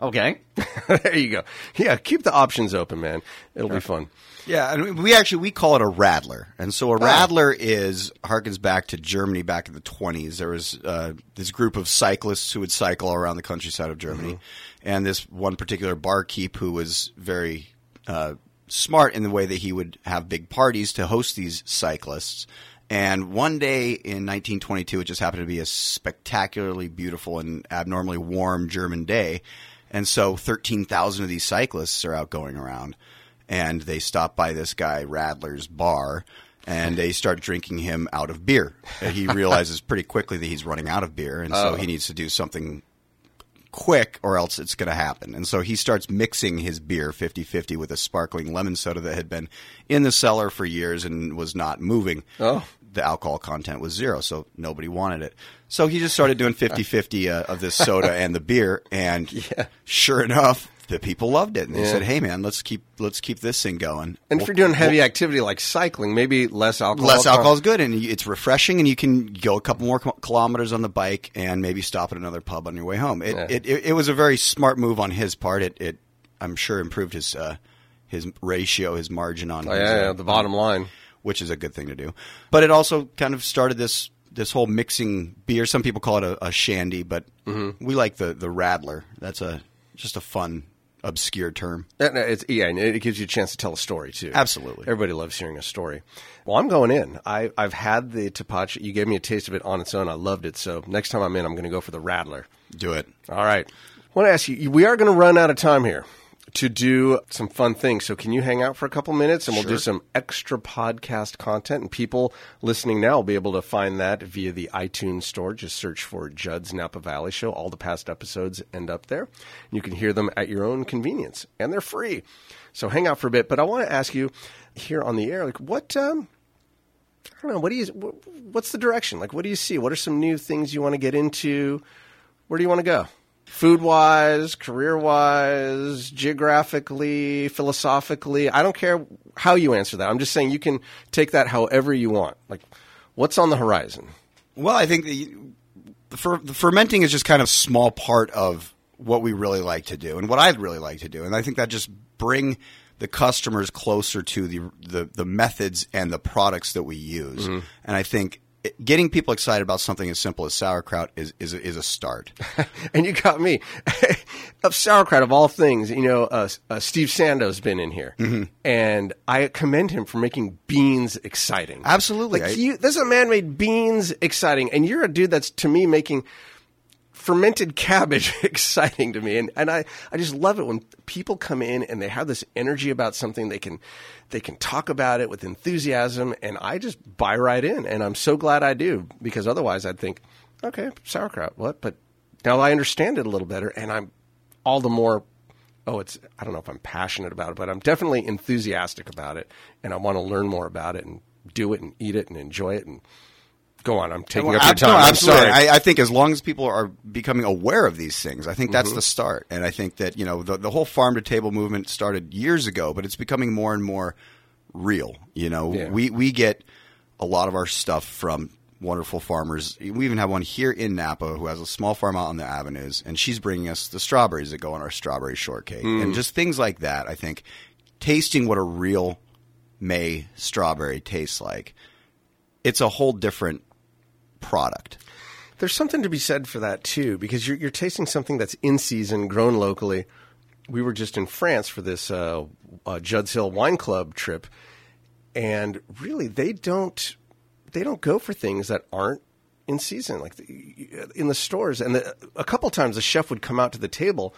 Okay. there you go. Yeah, keep the options open, man. It'll be fun. Yeah, and we- we actually we call it a Radler, and so a Radler is harkens back to Germany back in the twenties. There was uh, this group of cyclists who would cycle around the countryside of Germany, and this one particular barkeep who was very uh, smart in the way that he would have big parties to host these cyclists. And one day in 1922, it just happened to be a spectacularly beautiful and abnormally warm German day. And so 13,000 of these cyclists are out going around. And they stop by this guy, Radler's bar, and they start drinking him out of beer. And he realizes pretty quickly that he's running out of beer. And so oh. he needs to do something quick or else it's going to happen. And so he starts mixing his beer 50-50 with a sparkling lemon soda that had been in the cellar for years and was not moving. Oh. The alcohol content was zero, so nobody wanted it. So he just started doing 50-50 uh, of this soda and the beer and sure enough, the people loved it. And they Yeah. said, "Hey man, let's keep let's keep this thing going." And if We'll- you're doing heavy we'll- activity like cycling, maybe less alcohol. less alcohol is good and it's refreshing and you can go a couple more kilometers on the bike and maybe stop at another pub on your way home it, Yeah. it, it, it was a very smart move on his part it, it i'm sure improved his uh, his ratio his margin on Oh, his, yeah, uh, the bottom line. which is a good thing to do but it also kind of started this this whole mixing beer some people call it a, a shandy but Mm-hmm. we like the the radler that's a just a fun obscure term Yeah, it's, yeah, and it gives you a chance to tell a story too. Absolutely. everybody loves hearing a story. Well, I'm going in. I, I've had the tepache. You gave me a taste of it on its own. I loved it. So next time I'm in, I'm going to go for the Radler. do it All right. I want to ask you. We are going to run out of time here to do some fun things. So can you hang out for a couple minutes and we'll do some extra podcast content? And people listening now will be able to find that via the iTunes store. Just search for Judd's Napa Valley Show. All the past episodes end up there. You can hear them at your own convenience, and they're free. So hang out for a bit. But I want to ask you here on the air, like what. Um, I don't know. What do you? What's the direction? Like, what do you see? What are some new things you want to get into? Where do you want to go? Food wise, career wise, geographically, philosophically. I don't care how you answer that. I'm just saying you can take that however you want. Like, what's on the horizon? Well, I think the, the, fer- the fermenting is just kind of a small part of what we really like to do and what I'd really like to do. And I think that just bring the customers closer to the, the, the methods and the products that we use. Mm-hmm. And I think getting people excited about something as simple as sauerkraut is is a, is a start. and you got me of sauerkraut of all things. You know, uh, uh, Steve Sando's been in here, Mm-hmm. and I commend him for making beans exciting. Absolutely. like I- you, this is a man made beans exciting, and you're a dude that's to me making fermented cabbage exciting to me. And, and I, I just love it when people come in and they have this energy about something. They can they can talk about it with enthusiasm and I just buy right in. And I'm so glad I do because otherwise I'd think okay sauerkraut what? But now I understand it a little better and I'm all the more oh it's I don't know if I'm passionate about it but I'm definitely enthusiastic about it and I want to learn more about it and do it and eat it and enjoy it and go on I'm taking Well, up your no, time I'm absolutely. sorry I, I think as long as people are becoming aware of these things, I think Mm-hmm. that's the start. And I think that you know the the whole farm to table movement started years ago, but it's becoming more and more real. You know, Yeah. we we get a lot of our stuff from wonderful farmers. We even have one here in Napa who has a small farm out on the avenues, and she's bringing us the strawberries that go on our strawberry shortcake, Mm. and just things like that. I think tasting what a real May strawberry tastes like, it's a whole different product. There's something to be said for that too, because you're, you're tasting something that's in season, grown locally. We were just in France for this uh, uh, Judd's Hill Wine Club trip, and really they don't they don't go for things that aren't in season, like the, in the stores. And the, a couple times the chef would come out to the table.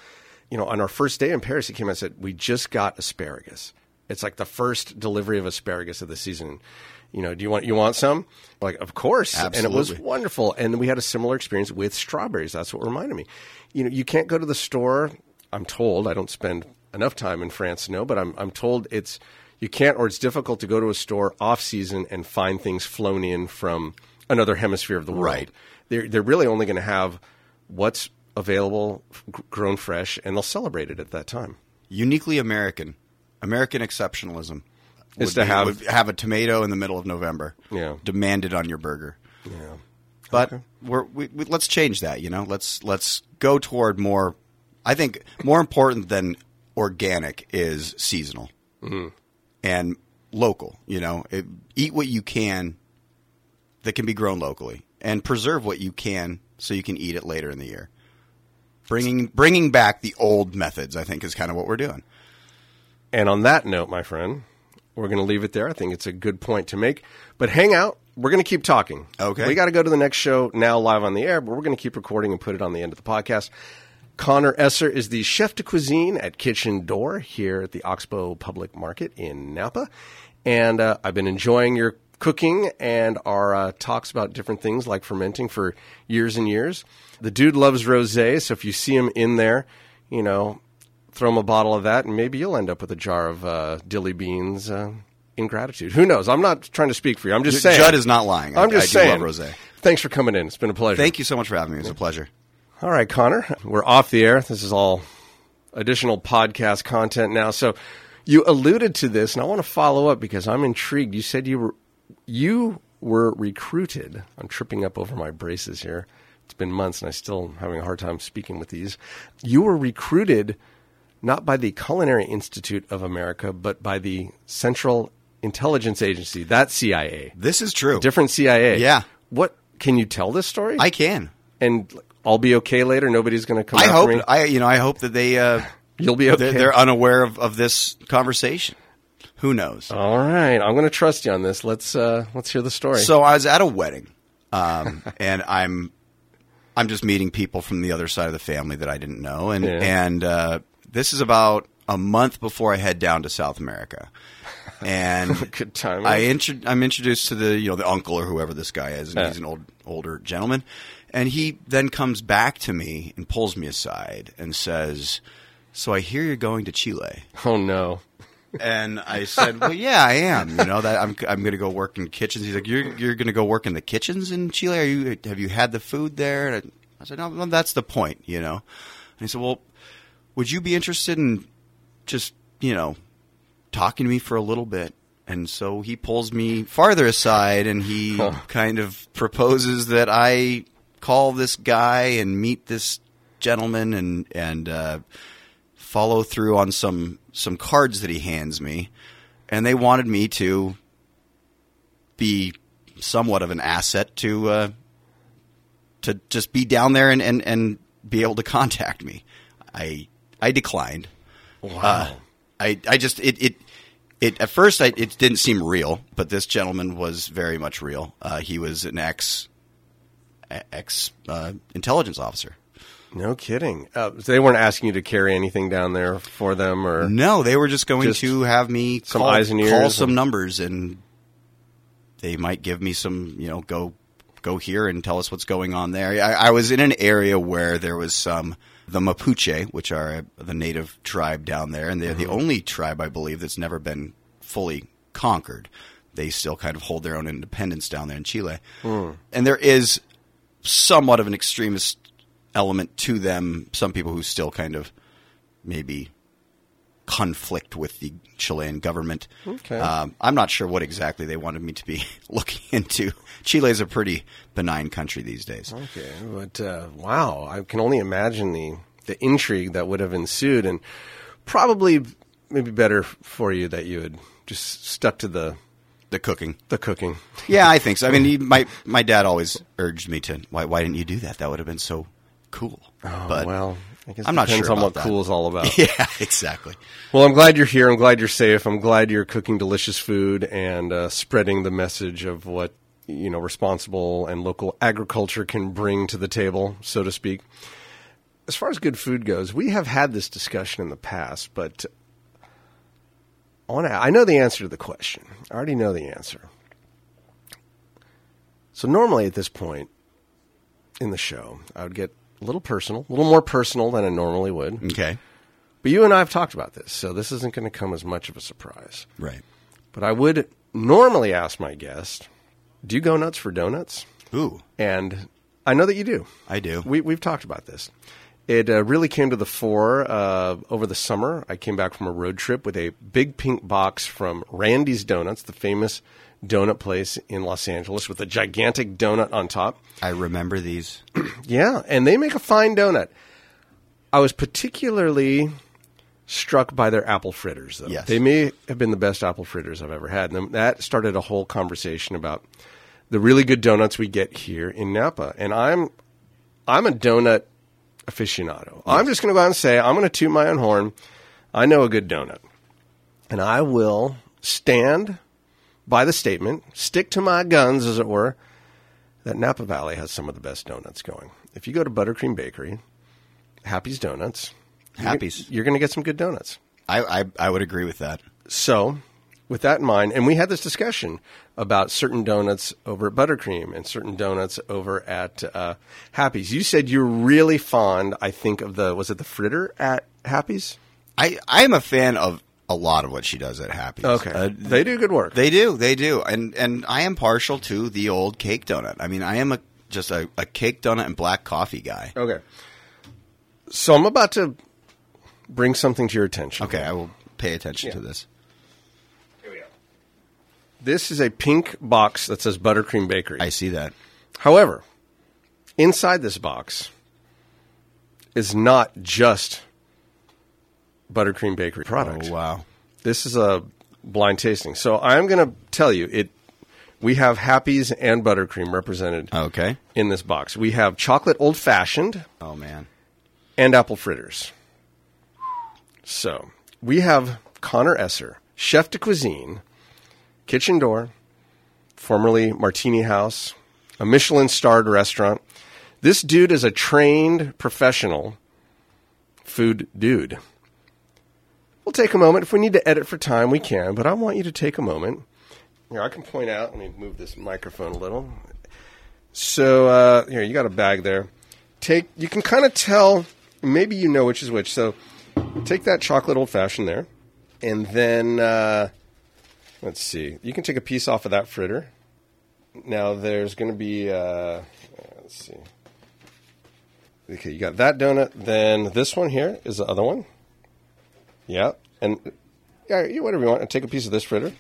You know, on our first day in Paris, he came out and said, "We just got asparagus. It's like the first delivery of asparagus of the season." You know, do you want you want some? Like, of course. Absolutely. And it was wonderful. And we had a similar experience with strawberries. That's what reminded me. You know, you can't go to the store. I'm told I don't spend enough time in France to know, but I'm I'm told it's you can't or it's difficult to go to a store off season and find things flown in from another hemisphere of the world. Right. They're they're really only going to have what's available, grown fresh, and they'll celebrate it at that time. uniquely American, American exceptionalism Is to be- have- would have a tomato in the middle of November. Yeah. demanded on your burger. Yeah. But we're, we, we, let's change that. You know, let's let's go toward more. I think more important than organic is seasonal Mm-hmm. and local. You know, it, eat what you can that can be grown locally, and preserve what you can so you can eat it later in the year. Bringing bringing back the old methods, I think, is kind of what we're doing. And on that note, my friend, we're going to leave it there. I think it's a good point to make. But hang out. We're going to keep talking. Okay. We got to go to the next show now live on the air, but we're going to keep recording and put it on the end of the podcast. Connor Esser is the chef de cuisine at Kitchen Door here at the Oxbow Public Market in Napa. And uh, I've been enjoying your cooking and our uh, talks about different things like fermenting for years and years. The dude loves rosé, so if you see him in there, you know, throw him a bottle of that, and maybe you'll end up with a jar of uh, dilly beans uh, in gratitude. Who knows? I'm not trying to speak for you. I'm just saying. Judd is not lying. I- I'm just I do saying. love rosé. Thanks for coming in. It's been a pleasure. Thank you so much for having me. It was a pleasure. All right, Connor, we're off the air. This is all additional podcast content now. So you alluded to this, and I want to follow up because I'm intrigued. You said you were you were recruited. I'm tripping up over my braces here. It's been months, and I still am having a hard time speaking with these. You were recruited not by the Culinary Institute of America, but by the Central Intelligence Agency, that CIA, This is true. different CIA. Yeah. What can you tell this story? I can. and I'll be okay later. Nobody's going to come. I hope. me. I you know. I hope that they. Uh, You'll be okay. they're, they're unaware of, of this conversation. Who knows? All right, I'm going to trust you on this. Let's uh, let's hear the story. So I was at a wedding, um, and I'm I'm just meeting people from the other side of the family that I didn't know, and Yeah. and uh, this is about a month before I head down to South America, and Good timing. I intro- I'm introduced to the you know the uncle or whoever this guy is, and Yeah. he's an old older gentleman, and he then comes back to me and pulls me aside and says, "So I hear you're going to Chile." oh no, And I said, "Well, yeah, I am. You know that I'm I'm going to go work in kitchens." He's like, "You're you're going to go work in the kitchens in Chile? Are you have you had the food there?" And I said, "No, no, that's the point, you know." And he said, "Well, would you be interested in just you know talking to me for a little bit?" And so he pulls me farther aside, and he kind of proposes that I call this guy and meet this gentleman and and uh, follow through on some some cards that he hands me, and they wanted me to be somewhat of an asset to uh, to just be down there and, and, and be able to contact me. I I declined. Wow. I I just it it. It, at first, I, it didn't seem real, but this gentleman was very much real. Uh, he was an ex ex uh, intelligence officer. No kidding. Uh, so they weren't asking you to carry anything down there for them, or No, they were just going Just to have me some call, eyes and call ears some numbers, and they might give me some, you know, go go here and tell us what's going on there. I, I was in an area where there was some the Mapuche, which are uh, the native tribe down there, and they're the uh-huh. only tribe I believe that's never been fully conquered. They still kind of hold their own independence down there in Chile, hmm. and there is somewhat of an extremist element to them. Some people who still kind of maybe conflict with the Chilean government. Okay. Um, I'm not sure what exactly they wanted me to be looking into. Chile is a pretty benign country these days. Okay, but uh, wow, I can only imagine the the intrigue that would have ensued, and probably maybe better for you that you had just stuck to the The cooking. the cooking. Yeah, I think so. I mean, he, my my dad always urged me to. Why why didn't you do that? That would have been so cool. but Oh, well, I guess I'm not depends sure on about what that. cool is all about. yeah, exactly. Well, I'm glad you're here. I'm glad you're safe. I'm glad you're cooking delicious food and uh, spreading the message of what you know responsible and local agriculture can bring to the table, so to speak. As far as good food goes, we have had this discussion in the past, but I want to. I know the answer to the question. I already know the answer. So normally at this point in the show, I would get a little personal, a little more personal than I normally would. Okay. But you and I have talked about this, so this isn't going to come as much of a surprise. Right. But I would normally ask my guest, "Do you go nuts for donuts?" Ooh, And I know that you do. I do. We, we've talked about this. It uh, really came to the fore uh, over the summer. I came back from a road trip with a big pink box from Randy's Donuts, the famous donut place in Los Angeles, with a gigantic donut on top. I remember these. Yeah, and they make a fine donut. I was particularly struck by their apple fritters, though. Yes. They may have been the best apple fritters I've ever had. And that started a whole conversation about the really good donuts we get here in Napa. And I'm I'm a donut aficionado. I'm just going to go out and say I'm going to toot my own horn. I know a good donut. And I will stand by the statement, stick to my guns, as it were, that Napa Valley has some of the best donuts going. If you go to Buttercream Bakery, Happy's Donuts, you're- Happy's. you're going to get some good donuts. I, I I would agree with that. So, with that in mind, and we had this discussion about certain donuts over at Buttercream and certain donuts over at uh, Happy's. You said you're really fond, I think, of the was it the fritter at Happy's? I I am a fan of a lot of what she does at Happy's. Okay, Uh, they do good work. They do, they do, and and I am partial to the old cake donut. I mean, I am a just a, a cake donut and black coffee guy. okay, so I'm about to bring something to your attention. Okay, I will pay attention to this. Here we go. This is a pink box that says Buttercream Bakery. I see that. However, inside this box is not just Buttercream Bakery products. Oh wow! This is a blind tasting. So I'm going to tell you it. We have Happies and Buttercream represented Okay. in this box. We have chocolate old fashioned Oh man. and apple fritters. So we have Connor Esser, chef de cuisine, kitchen door, formerly Martini House, a Michelin starred restaurant. This dude is a trained professional food dude. We'll take a moment. If we need to edit for time, we can, but I want you to take a moment. Here, I can point out. Let me move this microphone a little. So uh, here, you got a bag there. Take. You can kind of tell. Maybe you know which is which. So take that chocolate old fashioned there, and then uh, let's see. You can take a piece off of that fritter. Now there's going to be. Uh, let's see. Okay, you got that donut. Then this one here is the other one. Yeah, and yeah, you whatever you want. Take a piece of this fritter.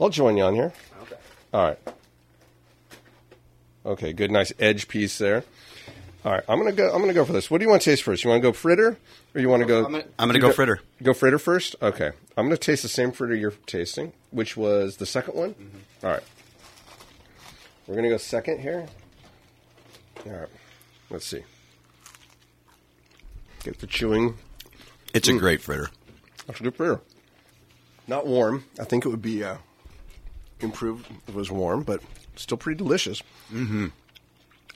I'll join you on here. Okay. All right. Okay, good, nice edge piece there. All right, I'm gonna go. I'm gonna go for this. What do you want to taste first? You want to go fritter, or you want to go? I'm gonna- I'm gonna go fritter. Go fritter first. Okay, I'm gonna taste the same fritter you're tasting, which was the second one. Mm-hmm. All right, we're gonna go second here. All right, let's see. Get the chewing. It's a great fritter. That's a good fritter. Not warm. I think it would be uh, improved if it was warm, but still pretty delicious. Mm-hmm.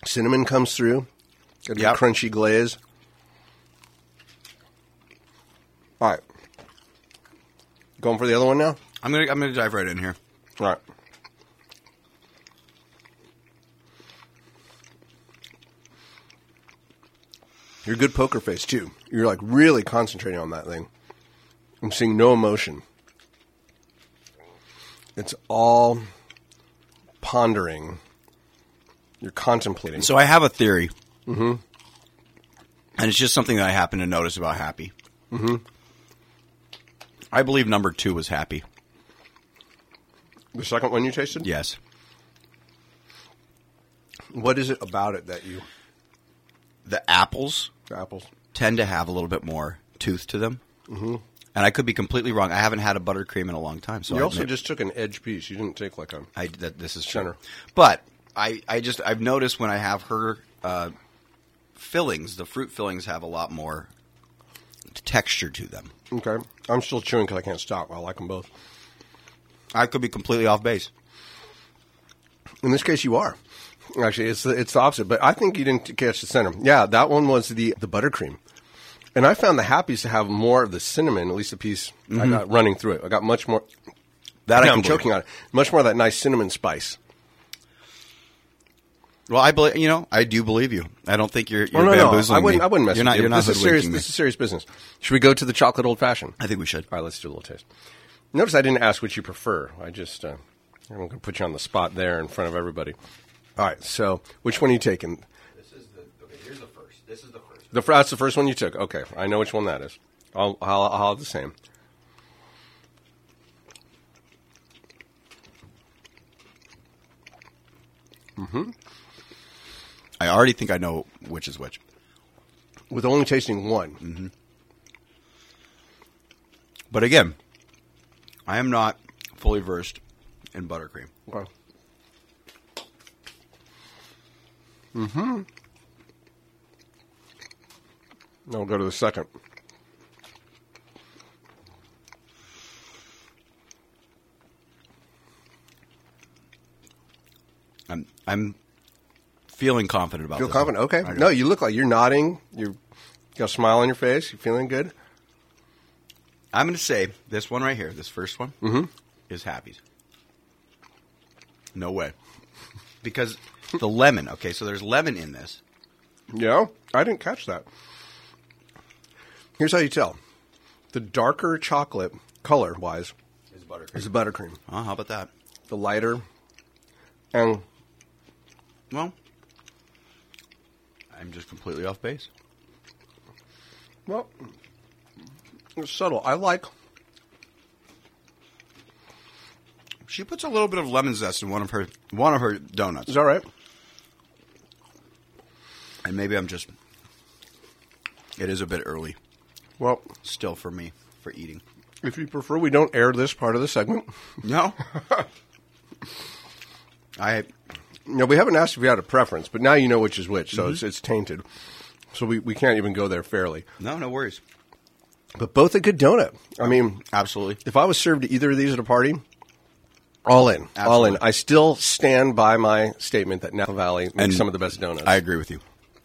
Cinnamon comes through. Got a Yep. crunchy glaze. All right. Going for the other one now? I'm gonna I'm gonna dive right in here. All right. You're good poker face too. You're like really concentrating on that thing. I'm seeing no emotion. It's all pondering. You're contemplating. So I have a theory, mm-hmm. and it's just something that I happen to notice about Happy. Mm-hmm. I believe number two was Happy. the second one you tasted? Yes, What is it about it that you the apples apples? tend to have a little bit more tooth to them, mm-hmm. and I could be completely wrong. I haven't had a buttercream in a long time, so you I also admit- just took an edge piece. You didn't take like a I that this is Center. true. But I I just I've noticed when I have her uh, fillings, the fruit fillings have a lot more texture to them. Okay. I'm still chewing because I can't stop. I like them both. I could be completely off base. In this case, you are. Actually, it's the, it's the opposite. But I think you didn't catch the center. Yeah, that one was the the buttercream, and I found the happies to have more of the cinnamon. At least the piece I got running through it. I got much more. That I Yeah, can I'm choking on it. Much more of that nice cinnamon spice. Well, I believe you know I do believe you. I don't think you're you're oh no, no, bamboozling I wouldn't. me. I wouldn't mess You're with not. you. You're not this is serious. me. This is serious business. Should we go to the chocolate old fashioned? I think we should. All right, let's do a little taste. Notice I didn't ask what you prefer. I just uh, I'm going to put you on the spot there in front of everybody. All right, so which one are you taking? This is the okay. Here's the first. This is the first. The fr- that's the first one you took. Okay, I know which one that is. I'll I'll, I'll have the same. Hmm. I already think I know which is which. With only tasting one. Mm-hmm. But again, I am not fully versed in buttercream. Okay. Mm-hmm. Now we'll go to the second. I'm I'm feeling confident about. Feel this confident? Okay. No, you look like you're nodding. You're got a smile on your face. You're feeling good. I'm going to say this one right here, this first one, Mm-hmm. is Happy's. No way. Because the lemon, okay, so there's lemon in this. Yeah, I didn't catch that. Here's how you tell: the darker chocolate, color wise, Is buttercream. is buttercream. Oh, how about that? The lighter, and Well, I'm just completely off base. well, it's subtle. I like. She puts a little bit of lemon zest in one of her one of her donuts, Is that right? And maybe I'm just. It is a bit early Well, still for me for eating. if you prefer, we don't air this part of the segment. No, I No, we haven't asked if you had a preference, but now you know which is which, so mm-hmm. it's, it's tainted. So we, we can't even go there fairly. no no worries. But both a good donut. I mean, Absolutely. if I was served either of these at a party, all in, all in. Absolutely. I still stand by my statement that Napa Valley makes And some of the best donuts I agree with you.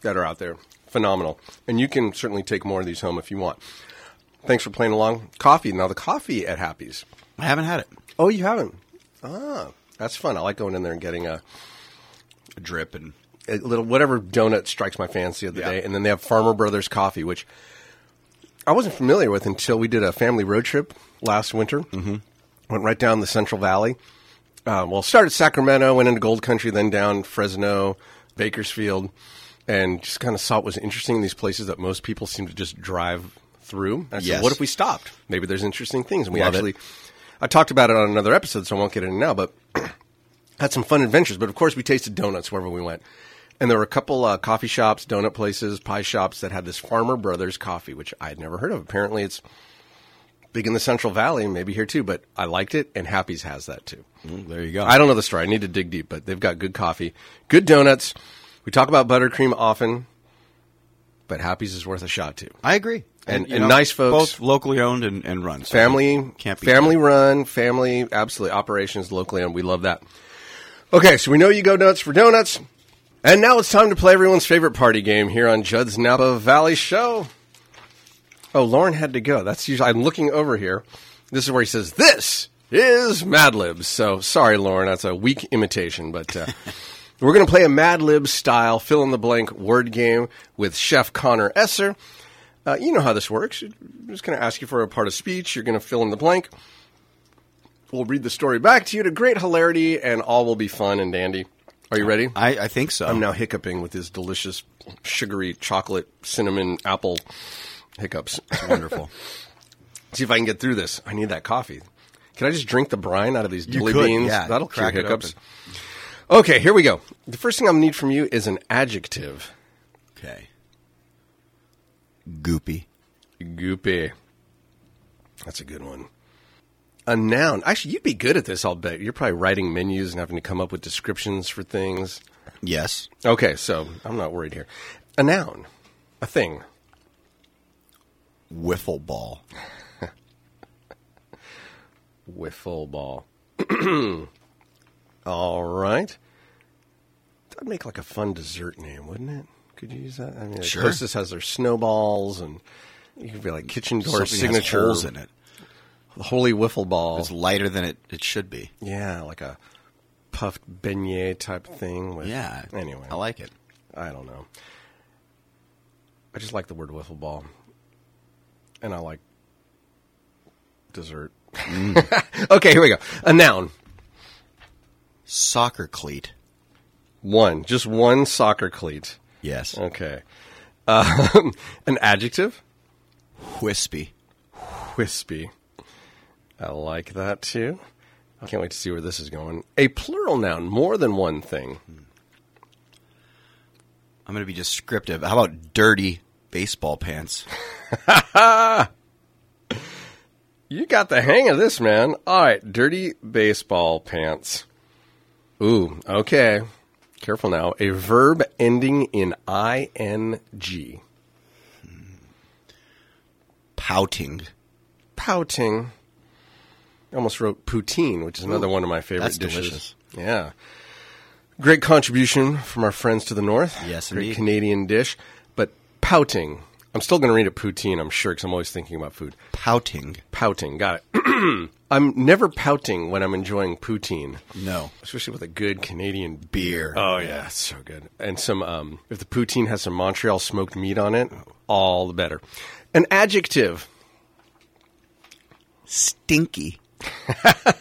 That are out there. Phenomenal. And you can certainly take more of these home if you want. Thanks for playing along. Coffee. Now, the coffee at Happy's. I haven't had it. Oh, you haven't? Ah, that's fun. I like going in there and getting a, A drip and a little whatever donut strikes my fancy of the Yeah. day, and then they have Farmer Brothers coffee, which I wasn't familiar with until we did a family road trip last winter. Mm-hmm. Went right down the Central Valley. Uh, well, started Sacramento, went into Gold Country, then down Fresno, Bakersfield, and just kind of saw what was interesting in these places that most people seem to just drive through. I said, Yes. what if we stopped? Maybe there's interesting things. And we Love it. actually, I talked about it on another episode, so I won't get into it now, but had some fun adventures. But of course, we tasted donuts wherever we went. And there were a couple uh, coffee shops, donut places, pie shops that had this Farmer Brothers coffee, which I had never heard of. Apparently, it's big in the Central Valley, maybe here too. But I liked it, and Happy's has that too. Mm, there you go. I don't know the story. I need to dig deep, but they've got good coffee, good donuts. We talk about buttercream often, but Happy's is worth a shot too. I agree. And- you and nice folks. both locally owned and, and run. So family can't be family run, family absolutely operations locally owned. We love that. Okay, so we know you go nuts for donuts, and now it's time to play everyone's favorite party game here on Judd's Napa Valley Show. Oh, Lauren had to go. That's usually I'm looking over here. This is where he says this is Mad Libs. So sorry, Lauren, that's a weak imitation, but. Uh, We're going to play a Mad Lib style fill in the blank word game with Chef Connor Esser. Uh, you know how this works. I'm just going to ask you for a part of speech. You're going to fill in the blank. We'll read the story back to you to great hilarity, and all will be fun and dandy. Are you ready? I, I think so. I'm now hiccuping with his delicious, sugary chocolate, cinnamon, apple hiccups. wonderful. See if I can get through this. I need that coffee. Can I just drink the brine out of these You could, beans? yeah. That'll cure hiccups. open. Okay, here we go. The first thing I'm to need from you is an adjective. Okay. Goopy. Goopy. That's a good one. A noun. Actually, you'd be good at this, I'll bet. You're probably writing menus and having to come up with descriptions for things. Yes. Okay, so I'm not worried here. A noun. A thing. Wiffle ball. Wiffle ball. All right. That'd make like a fun dessert name, wouldn't it? Could you use that? I mean, Sure. Hostess has their snowballs, and you could be like kitchen door Something has signature holes in it. The holy wiffle ball. It's lighter than it, it should be. Yeah, like a puffed beignet type thing. With, Yeah. Anyway, I like it. I don't know. I just like the word wiffle ball, and I like dessert. Mm. okay, here we go. A noun. Soccer cleat. One, just one soccer cleat. Yes. Okay. Um, an adjective. Wispy. Wispy. I like that too. I can't wait to see where this is going. A plural noun, more than one thing. I'm going to be descriptive. How about dirty baseball pants? You got the hang of this, man. All right, dirty baseball pants. Ooh, okay. Careful now. A verb ending in ing. Pouting. Pouting. I almost wrote poutine, which is another one of my favorite that's dishes. delicious. Yeah. Great contribution from our friends to the north. Yes, Great indeed. Canadian dish. But pouting. I'm still going to read it poutine, I'm sure, because I'm always thinking about food. Pouting. Pouting. Got it. I'm never pouting when I'm enjoying poutine. No. especially with a good Canadian Beer. Oh yeah, it's so good. And some, um, if the poutine has some Montreal smoked meat on it, all the better. An adjective. Stinky. I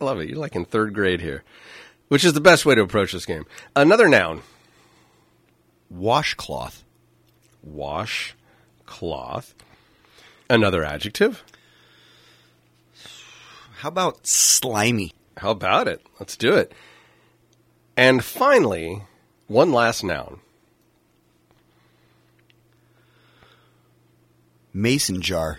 love it. You're like in third grade here, which is the best way to approach this game. Another noun. Washcloth. Wash, cloth. Another adjective. How about slimy? How about it? Let's do it. And finally, one last noun. Mason jar.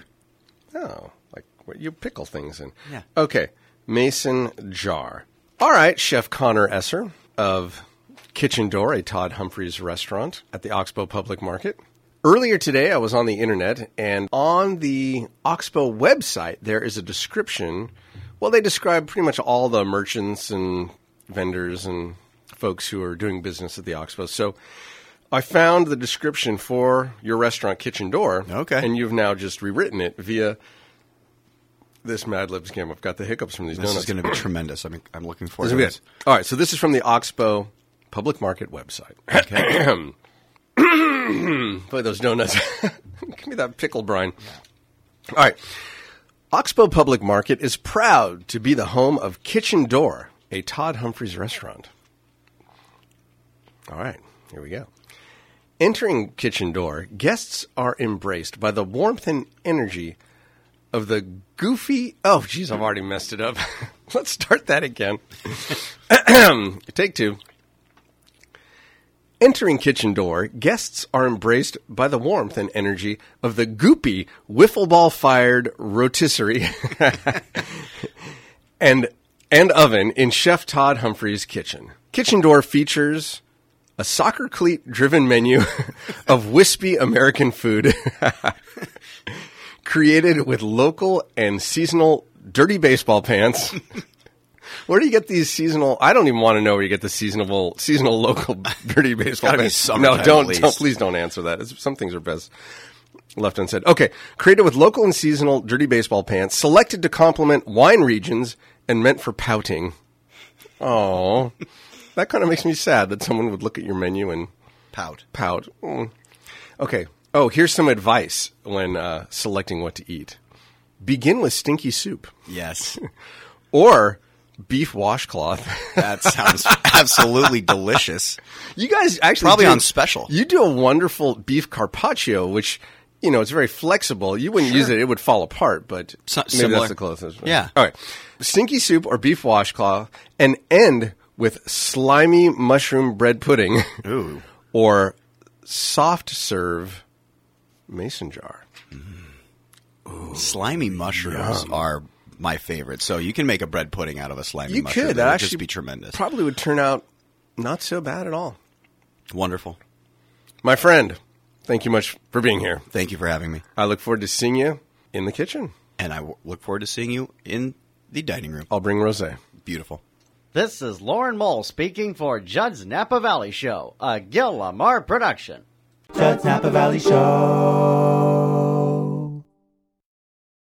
Oh, like what you pickle things in. Yeah. Okay. Mason jar. All right, Chef Connor Esser of Kitchen Door, a Todd Humphries restaurant at the Oxbow Public Market. Earlier today, I was on the internet, and on the Oxbow website, there is a description. Well, they describe pretty much all the merchants and vendors and folks who are doing business at the Oxbow. So I found the description for your restaurant, Kitchen Door. Okay. And you've now just rewritten it via this Mad Libs game. I've got the hiccups from these This donuts. is going to be tremendous. I'm, I'm looking forward This to this. good. All right, so this is from the Oxbow Public Market website. Boy, those donuts. Give me that pickle brine. All right. Oxbow Public Market is proud to be the home of Kitchen Door, a Todd Humphries restaurant. All right, here we go. Entering Kitchen Door, guests are embraced by the warmth and energy of the goofy. Oh, jeez, I've already messed it up. Let's start that again. Take two. Entering kitchen door, guests are embraced by the warmth and energy of the goopy wiffle ball fired rotisserie and and oven in Chef Todd Humphries' kitchen. Kitchen door features a soccer cleat driven menu of wispy American food created with local and seasonal dirty baseball pants. Where do you get these seasonal? I don't even want to know where you get the seasonal, seasonal local dirty baseball gotta be pants. no, don't, don't, please don't answer that. It's, some things are best left unsaid. Okay, created with local and seasonal dirty baseball pants, selected to complement wine regions and meant for pouting. Oh, that kind of makes me sad that someone would look at your menu and Pout. pout. Mm. Okay. Oh, here's some advice when uh, selecting what to eat. Begin with stinky soup Yes. or beef washcloth. That sounds absolutely delicious. you guys actually Probably do- on special. You do a wonderful beef carpaccio, which you know it's very flexible. You wouldn't use it; it would fall apart. But So- maybe similar. that's the closest. Yeah. All right. Stinky soup or beef washcloth, and end with slimy mushroom bread pudding. Ooh. or soft serve mason jar. Mm. Slimy mushrooms are my favorite. So you can make a bread pudding out of a slimy You mushroom. could. That That would actually just be tremendous. Probably would turn out not so bad at all. Wonderful. My friend, thank you much for being here. Thank you for having me. I look forward to seeing you in the kitchen. And I w- look forward to seeing you in the dining room. I'll bring rosé. Beautiful. This is Lauren Mole speaking for Judd's Napa Valley Show, a Gil Lamar production. Judd's Napa Valley Show.